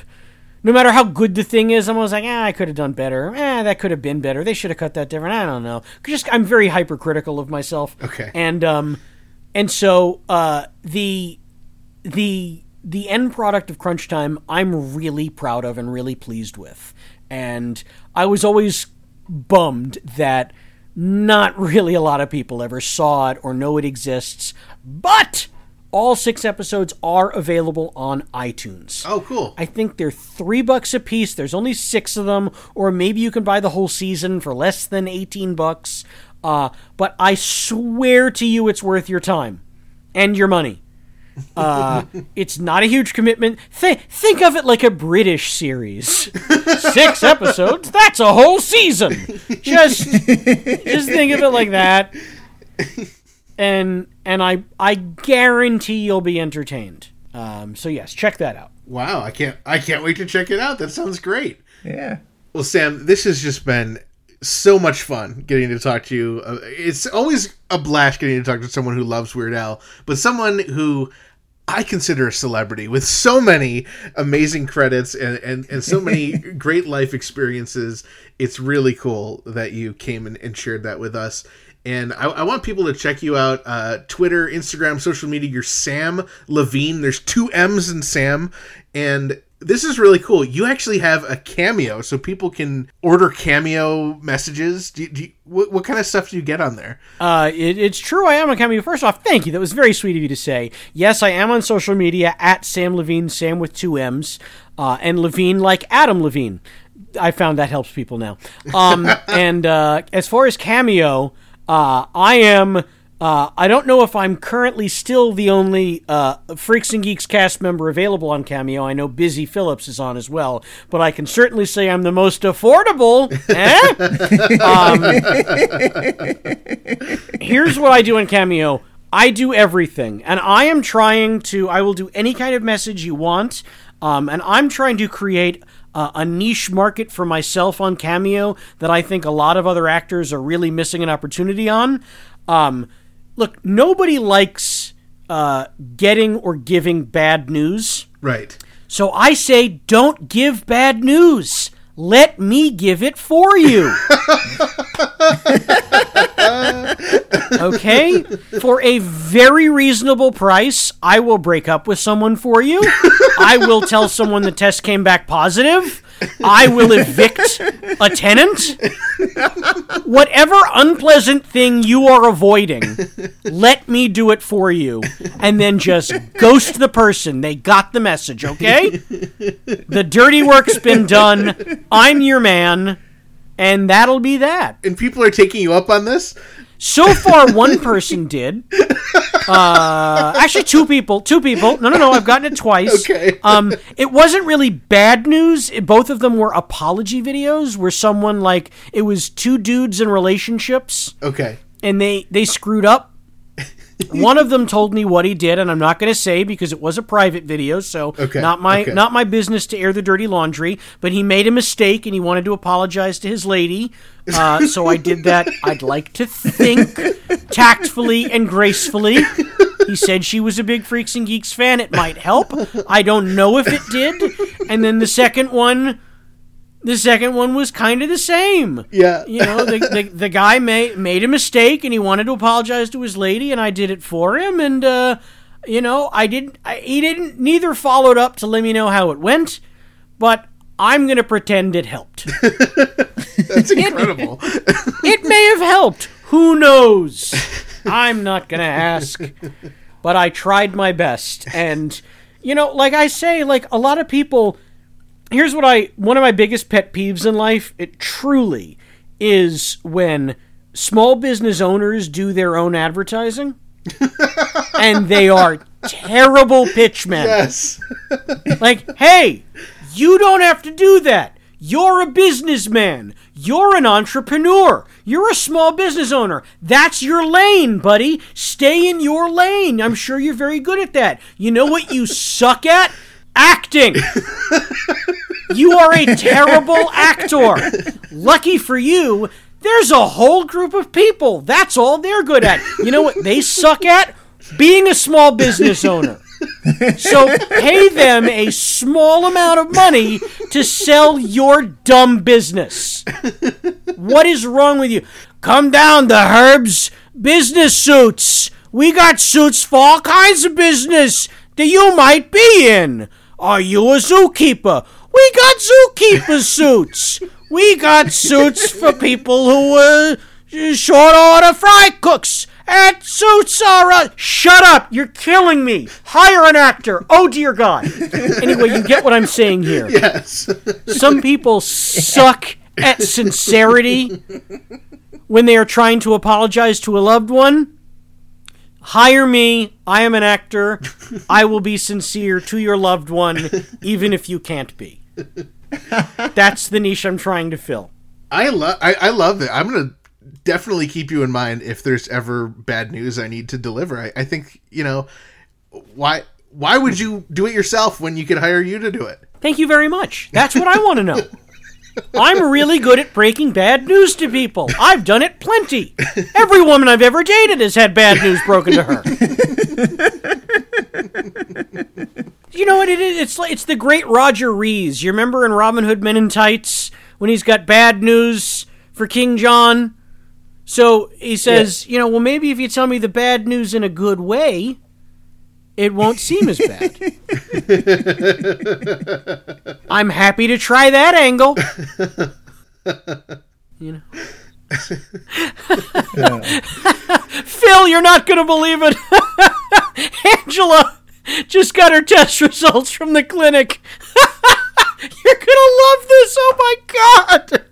No matter how good the thing is, I'm always like, ah, I could have done better. Eh, that could have been better. They should have cut that different. I don't know. Just I'm very hypercritical of myself. Okay. And um, and so uh, the the the end product of Crunch Time, I'm really proud of and really pleased with. And I was always bummed that not really a lot of people ever saw it or know it exists, but all six episodes are available on iTunes. Oh, cool. I think they're three bucks a piece. There's only six of them, or maybe you can buy the whole season for less than 18 bucks. Uh, but I swear to you, it's worth your time and your money. Uh, it's not a huge commitment. Th- think of it like a British series. Six episodes, that's a whole season. Just just think of it like that. And and I I guarantee you'll be entertained. Um, so yes, check that out. Wow, I can't I can't wait to check it out. That sounds great. Yeah. Well, Sam, this has just been so much fun getting to talk to you. Uh, It's always a blast getting to talk to someone who loves Weird Al, but someone who I consider a celebrity with so many amazing credits and, and, and so many great life experiences. It's really cool that you came and, and shared that with us. And I, I want people to check you out uh, Twitter, Instagram, social media. You're Sam Levine. There's two M's in Sam. And this is really cool. You actually have a cameo, so people can order cameo messages. Do you, do you, what, what kind of stuff do you get on there? Uh, it, it's true. I am on cameo. First off, thank you. That was very sweet of you to say. Yes, I am on social media at Sam Levine, Sam with two M's, uh, and Levine like Adam Levine. I found that helps people now. Um, and uh, as far as cameo, uh, I am. Uh, I don't know if I'm currently still the only uh, Freaks and Geeks cast member available on Cameo. I know Busy Phillips is on as well, but I can certainly say I'm the most affordable. Eh? here's what I do on Cameo. I do everything, and I am trying to. I will do any kind of message you want, um, and I'm trying to create uh, a niche market for myself on Cameo that I think a lot of other actors are really missing an opportunity on. Um, look, nobody likes uh, getting or giving bad news. Right. So I say, don't give bad news. Let me give it for you. Okay? For a very reasonable price, I will break up with someone for you. I will tell someone the test came back positive. I will evict a tenant. Whatever unpleasant thing you are avoiding, let me do it for you. And then just ghost the person. They got the message, okay? The dirty work's been done. I'm your man. And that'll be that. And people are taking you up on this? So far, one person did. Uh, actually, two people. Two people. No, no, no. I've gotten it twice. Okay. Um, it wasn't really bad news. It- both of them were apology videos, where someone like it was two dudes in relationships, Okay. and they they screwed up. One of them told me what he did, and I'm not going to say because it was a private video, so Okay, not my okay. not my business to air the dirty laundry. But he made a mistake, and he wanted to apologize to his lady. Uh, so I did that. I'd like to think tactfully and gracefully. He said she was a big Freaks and Geeks fan. It might help. I don't know if it did. And then the second one, the second one was kind of the same. Yeah. you know the, the, the guy made made a mistake and he wanted to apologize to his lady and i did it for him and uh, you know i didn't I, he didn't neither followed up to let me know how it went but i'm gonna pretend it helped. That's incredible. it may have helped. Who knows? I'm not gonna ask but i tried my best. And you know like i say like a lot of people here's what I one of my biggest pet peeves in life. It truly is when small business owners do their own advertising, and they are terrible pitchmen. yes. Like, hey, you don't have to do that. You're a businessman. You're an entrepreneur. You're a small business owner. That's your lane, buddy. Stay in your lane. I'm sure you're very good at that. You know what you suck at? Acting. You are a terrible actor. Lucky for you, there's a whole group of people. That's all they're good at. You know what they suck at? Being a small business owner. So pay them a small amount of money to sell your dumb business. What is wrong with you? Come down the Herbs business suits. We got suits for all kinds of business that you might be in. Are you a zookeeper? We got zookeeper suits. We got suits for people who were short order fry cooks. And suits are uh, shut up. You're killing me. Hire an actor. Oh dear God. Anyway, you get what I'm saying here. Yes. Some people suck at sincerity when they are trying to apologize to a loved one. Hire me. I am an actor. I will be sincere to your loved one, even if you can't be. That's the niche I'm trying to fill. I love I, I love it. I'm gonna definitely keep you in mind if there's ever bad news I need to deliver. I, I think, you know, why why would you do it yourself when you could hire you to do it? Thank you very much. That's what I want to know. I'm really good at breaking bad news to people. I've done it plenty. Every woman I've ever dated has had bad news broken to her. you know what it is? It's like it's the great Roger Rees. You remember in Robin Hood Men in Tights when he's got bad news for King John? So he says, you know, well maybe if you tell me the bad news in a good way, it won't seem as bad. I'm happy to try that angle. you know. Phil, you're not going to believe it. Angela just got her test results from the clinic. you're going to love this. Oh my god.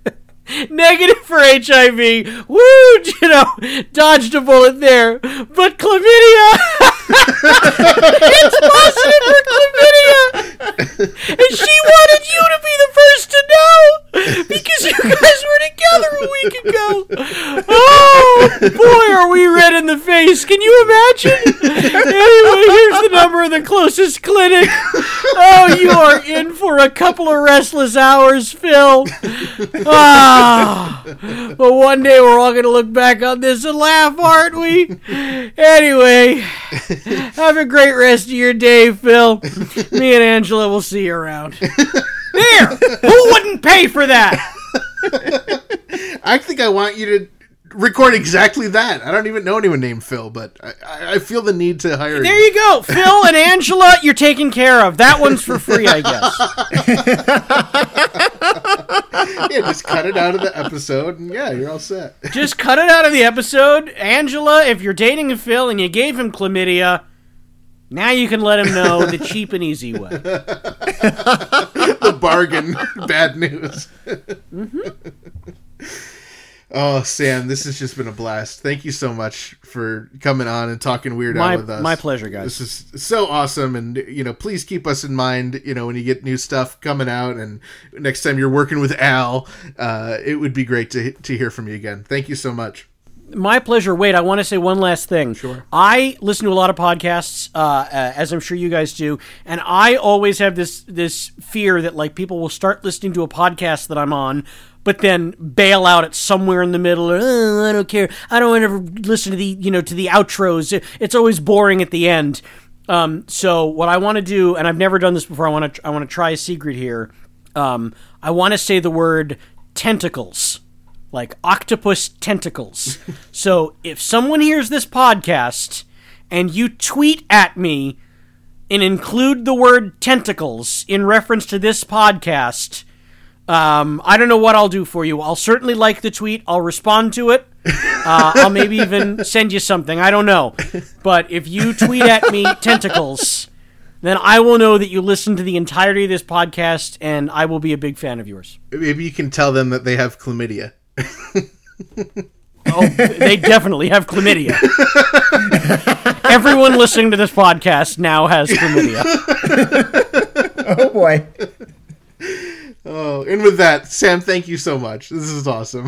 Negative for HIV. Woo, you know, dodged a bullet there. But chlamydia. It's positive for chlamydia. And she wanted you to be the first to know because you guys were together a week ago. Oh, boy, are we red in the face. Can you imagine? Anyway, here's the number of the closest clinic. Oh, you are in for a couple of restless hours, Phil. Ah, but one day we're all to look back on this and laugh, aren't we? Anyway, have a great rest of your day, Phil. Me and Angela will see you around. There! Who wouldn't pay for that? I think I want you to record exactly that. I don't even know anyone named Phil, but I, I- feel the need to hire There you go, Phil and Angela. You're taken care of. That one's for free, I guess. yeah, just cut it out of the episode, and yeah, you're all set. Just cut it out of the episode, Angela. If you're dating a Phil and you gave him chlamydia, now you can let him know the cheap and easy way. the bargain. Bad news. Oh, Sam, this has just been a blast. Thank you so much for coming on and talking Weird My- Al with us. my pleasure, guys. This is so awesome, and you know, please keep us in mind. You know, when you get new stuff coming out, and next time you're working with Al, uh, it would be great to to hear from you again. Thank you so much. My pleasure. Wait, I want to say one last thing. Sure. I listen to a lot of podcasts, uh, uh, as I'm sure you guys do, and I always have this this fear that like people will start listening to a podcast that I'm on, but then bail out at somewhere in the middle. Or, oh, I don't care. I don't ever listen to the you know to the outros. It's always boring at the end. Um, so what I want to do, and I've never done this before, I want to I want to try a secret here. Um, I want to say the word tentacles like octopus tentacles. so if someone hears this podcast and you tweet at me and include the word tentacles in reference to this podcast, um, I don't know what I'll do for you. I'll certainly like the tweet. I'll respond to it. Uh, I'll maybe even send you something. I don't know. But if you tweet at me tentacles, then I will know that you listened to the entirety of this podcast and I will be a big fan of yours. Maybe you can tell them that they have chlamydia. Oh, they definitely have chlamydia. Everyone listening to this podcast now has chlamydia. Oh boy. Oh, and with that, Sam, thank you so much. This is awesome.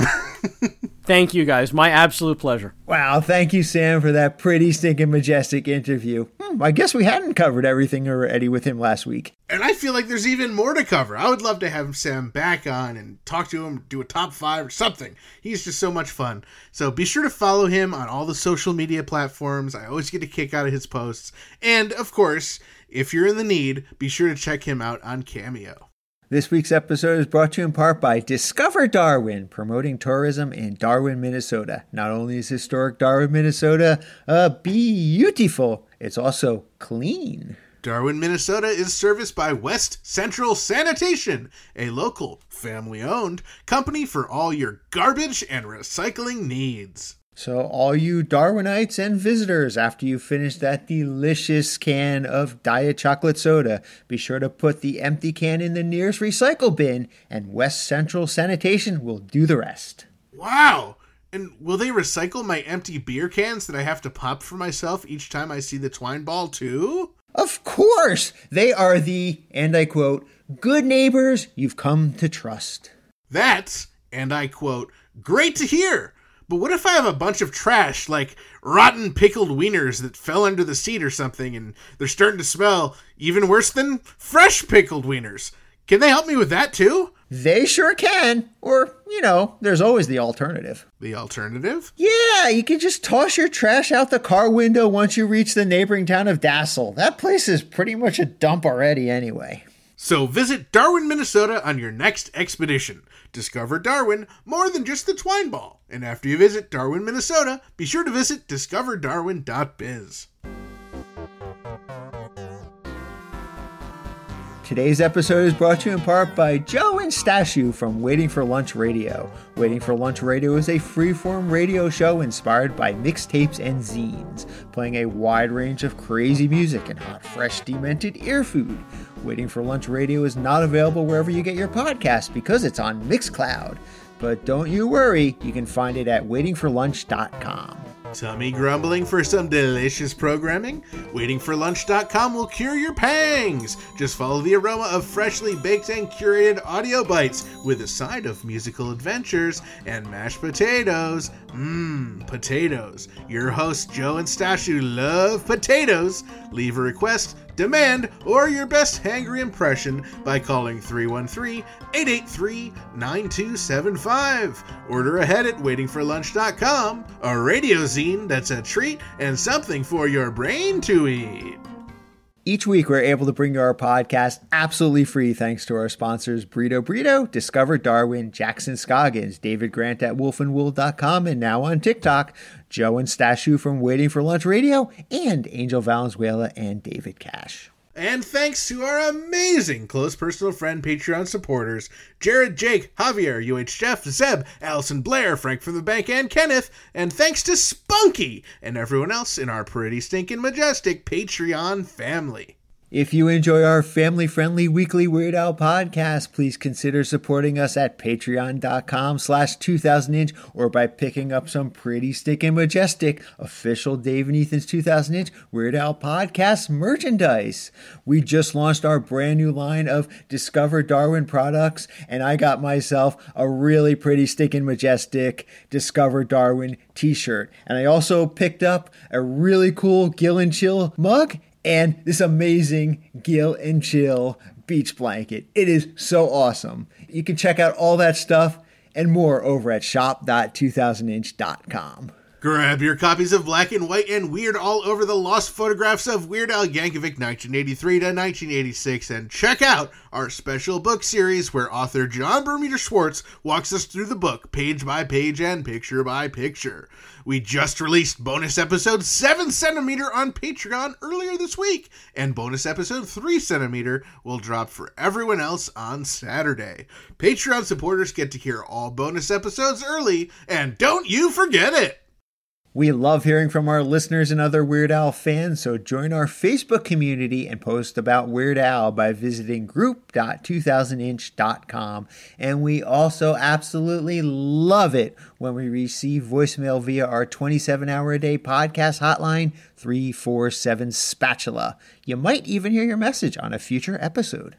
Thank you guys. My absolute pleasure. Wow, thank you, Sam, for that pretty stinking majestic interview. Hmm, I guess we hadn't covered everything already with him last week. and I feel like there's even more to cover. I would love to have Sam back on and talk to him, do a top five or something. He's just so much fun. So be sure to follow him on all the social media platforms. I always get a kick out of his posts. And of course, if you're in the need, be sure to check him out on Cameo. This week's episode is brought to you in part by Discover Darwin, promoting tourism in Darwin, Minnesota. Not only is historic Darwin, Minnesota uh, beautiful, it's also clean. Darwin, Minnesota is serviced by West Central Sanitation, a local, family owned company for all your garbage and recycling needs. So, all you Darwinites and visitors, after you finish that delicious can of Diet Chocolate Soda, be sure to put the empty can in the nearest recycle bin, and West Central Sanitation will do the rest. Wow! And will they recycle my empty beer cans that I have to pop for myself each time I see the twine ball, too? Of course, they are the, and I quote, good neighbors you've come to trust. That's, and I quote, great to hear! But what if I have a bunch of trash, like rotten pickled wieners that fell under the seat or something, and they're starting to smell even worse than fresh pickled wieners? Can they help me with that too? They sure can. Or, you know, there's always the alternative. The alternative? Yeah, you can just toss your trash out the car window once you reach the neighboring town of Dassel. That place is pretty much a dump already, anyway. So visit Darwin, Minnesota on your next expedition. Discover Darwin more than just the twine ball. And after you visit Darwin, Minnesota, be sure to visit discoverdarwin.biz. Today's episode is brought to you in part by Joe and Stashu from Waiting for Lunch Radio. Waiting for Lunch Radio is a freeform radio show inspired by mixtapes and zines, playing a wide range of crazy music and hot, fresh, demented ear food. Waiting for Lunch Radio is not available wherever you get your podcast because it's on Mixcloud. But don't you worry, you can find it at waitingforlunch.com. Tummy grumbling for some delicious programming? Waitingforlunch.com will cure your pangs. Just follow the aroma of freshly baked and curated audio bites with a side of musical adventures and mashed potatoes. Mmm, potatoes. Your hosts Joe and Stashu love potatoes. Leave a request, demand, or your best hangry impression by calling 313 883 9275. Order ahead at waitingforlunch.com. A radio zine that's a treat and something for your brain to eat. Each week, we're able to bring you our podcast absolutely free thanks to our sponsors Burrito Burrito, Discover Darwin, Jackson Scoggins, David Grant at wolfandwool.com, and now on TikTok, Joe and Stashu from Waiting for Lunch Radio, and Angel Valenzuela and David Cash. And thanks to our amazing close personal friend Patreon supporters Jared, Jake, Javier, UH Jeff, Zeb, Allison Blair, Frank from the Bank, and Kenneth. And thanks to Spunky and everyone else in our pretty stinking majestic Patreon family. If you enjoy our family friendly weekly Weird Al podcast, please consider supporting us at patreon.com slash 2000 inch or by picking up some pretty stinking majestic official Dave and Ethan's 2000 inch Weird Al podcast merchandise. We just launched our brand new line of Discover Darwin products, and I got myself a really pretty stinking majestic Discover Darwin t shirt. And I also picked up a really cool Gill and Chill mug and this amazing Gill and Chill beach blanket. It is so awesome. You can check out all that stuff and more over at shop.2000inch.com. Grab your copies of Black and White and Weird all over the lost photographs of Weird Al Yankovic 1983 to 1986 and check out our special book series where author Jon Bermuda Schwartz walks us through the book page by page and picture by picture. We just released bonus episode 7 centimeter on Patreon earlier this week, and bonus episode 3 centimeter will drop for everyone else on Saturday. Patreon supporters get to hear all bonus episodes early, and don't you forget it! We love hearing from our listeners and other Weird Al fans, so join our Facebook community and post about Weird Al by visiting group.2000inch.com. And we also absolutely love it when we receive voicemail via our 27 hour a day podcast hotline 347 Spatula. You might even hear your message on a future episode.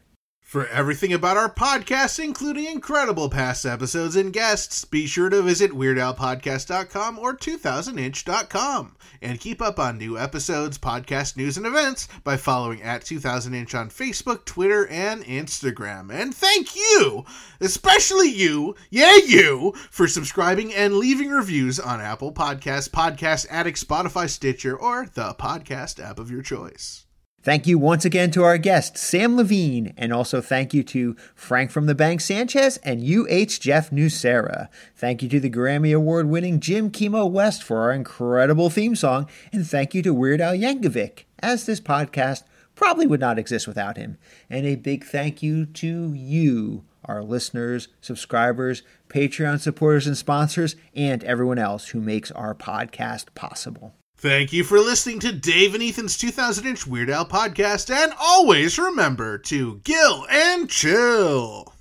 For everything about our podcast, including incredible past episodes and guests, be sure to visit WeirdAlPodcast.com or 2000inch.com. And keep up on new episodes, podcast news, and events by following at 2000inch on Facebook, Twitter, and Instagram. And thank you, especially you, yeah, you, for subscribing and leaving reviews on Apple Podcasts, Podcast Addict, Spotify, Stitcher, or the podcast app of your choice. Thank you once again to our guest, Sam Levine, and also thank you to Frank from the Bank Sanchez and UH Jeff Nucera. Thank you to the Grammy Award winning Jim Kimo West for our incredible theme song, and thank you to Weird Al Yankovic, as this podcast probably would not exist without him. And a big thank you to you, our listeners, subscribers, Patreon supporters and sponsors, and everyone else who makes our podcast possible. Thank you for listening to Dave and Ethan's 2000 inch Weird Al podcast, and always remember to gill and chill.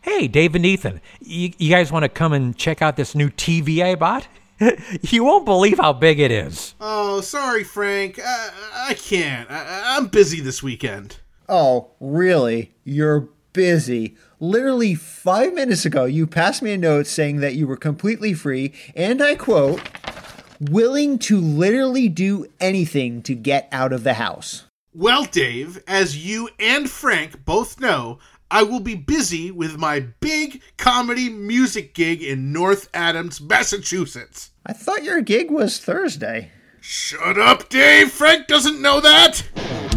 Hey, Dave and Ethan, you, you guys want to come and check out this new TV I bought? you won't believe how big it is. Oh, sorry, Frank. Uh, I can't. I, I'm busy this weekend. Oh, really? You're busy. Literally five minutes ago, you passed me a note saying that you were completely free, and I quote, willing to literally do anything to get out of the house. Well, Dave, as you and Frank both know, I will be busy with my big comedy music gig in North Adams, Massachusetts. I thought your gig was Thursday. Shut up, Dave! Frank doesn't know that!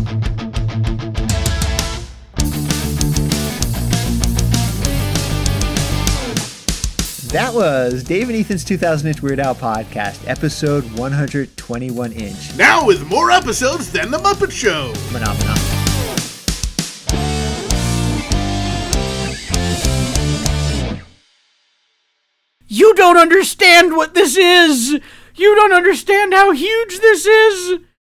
That was Dave and Ethan's 2000 Inch Weird Al podcast, episode 121 inch. Now with more episodes than The Muppet Show! Phenomenon. You don't understand what this is! You don't understand how huge this is!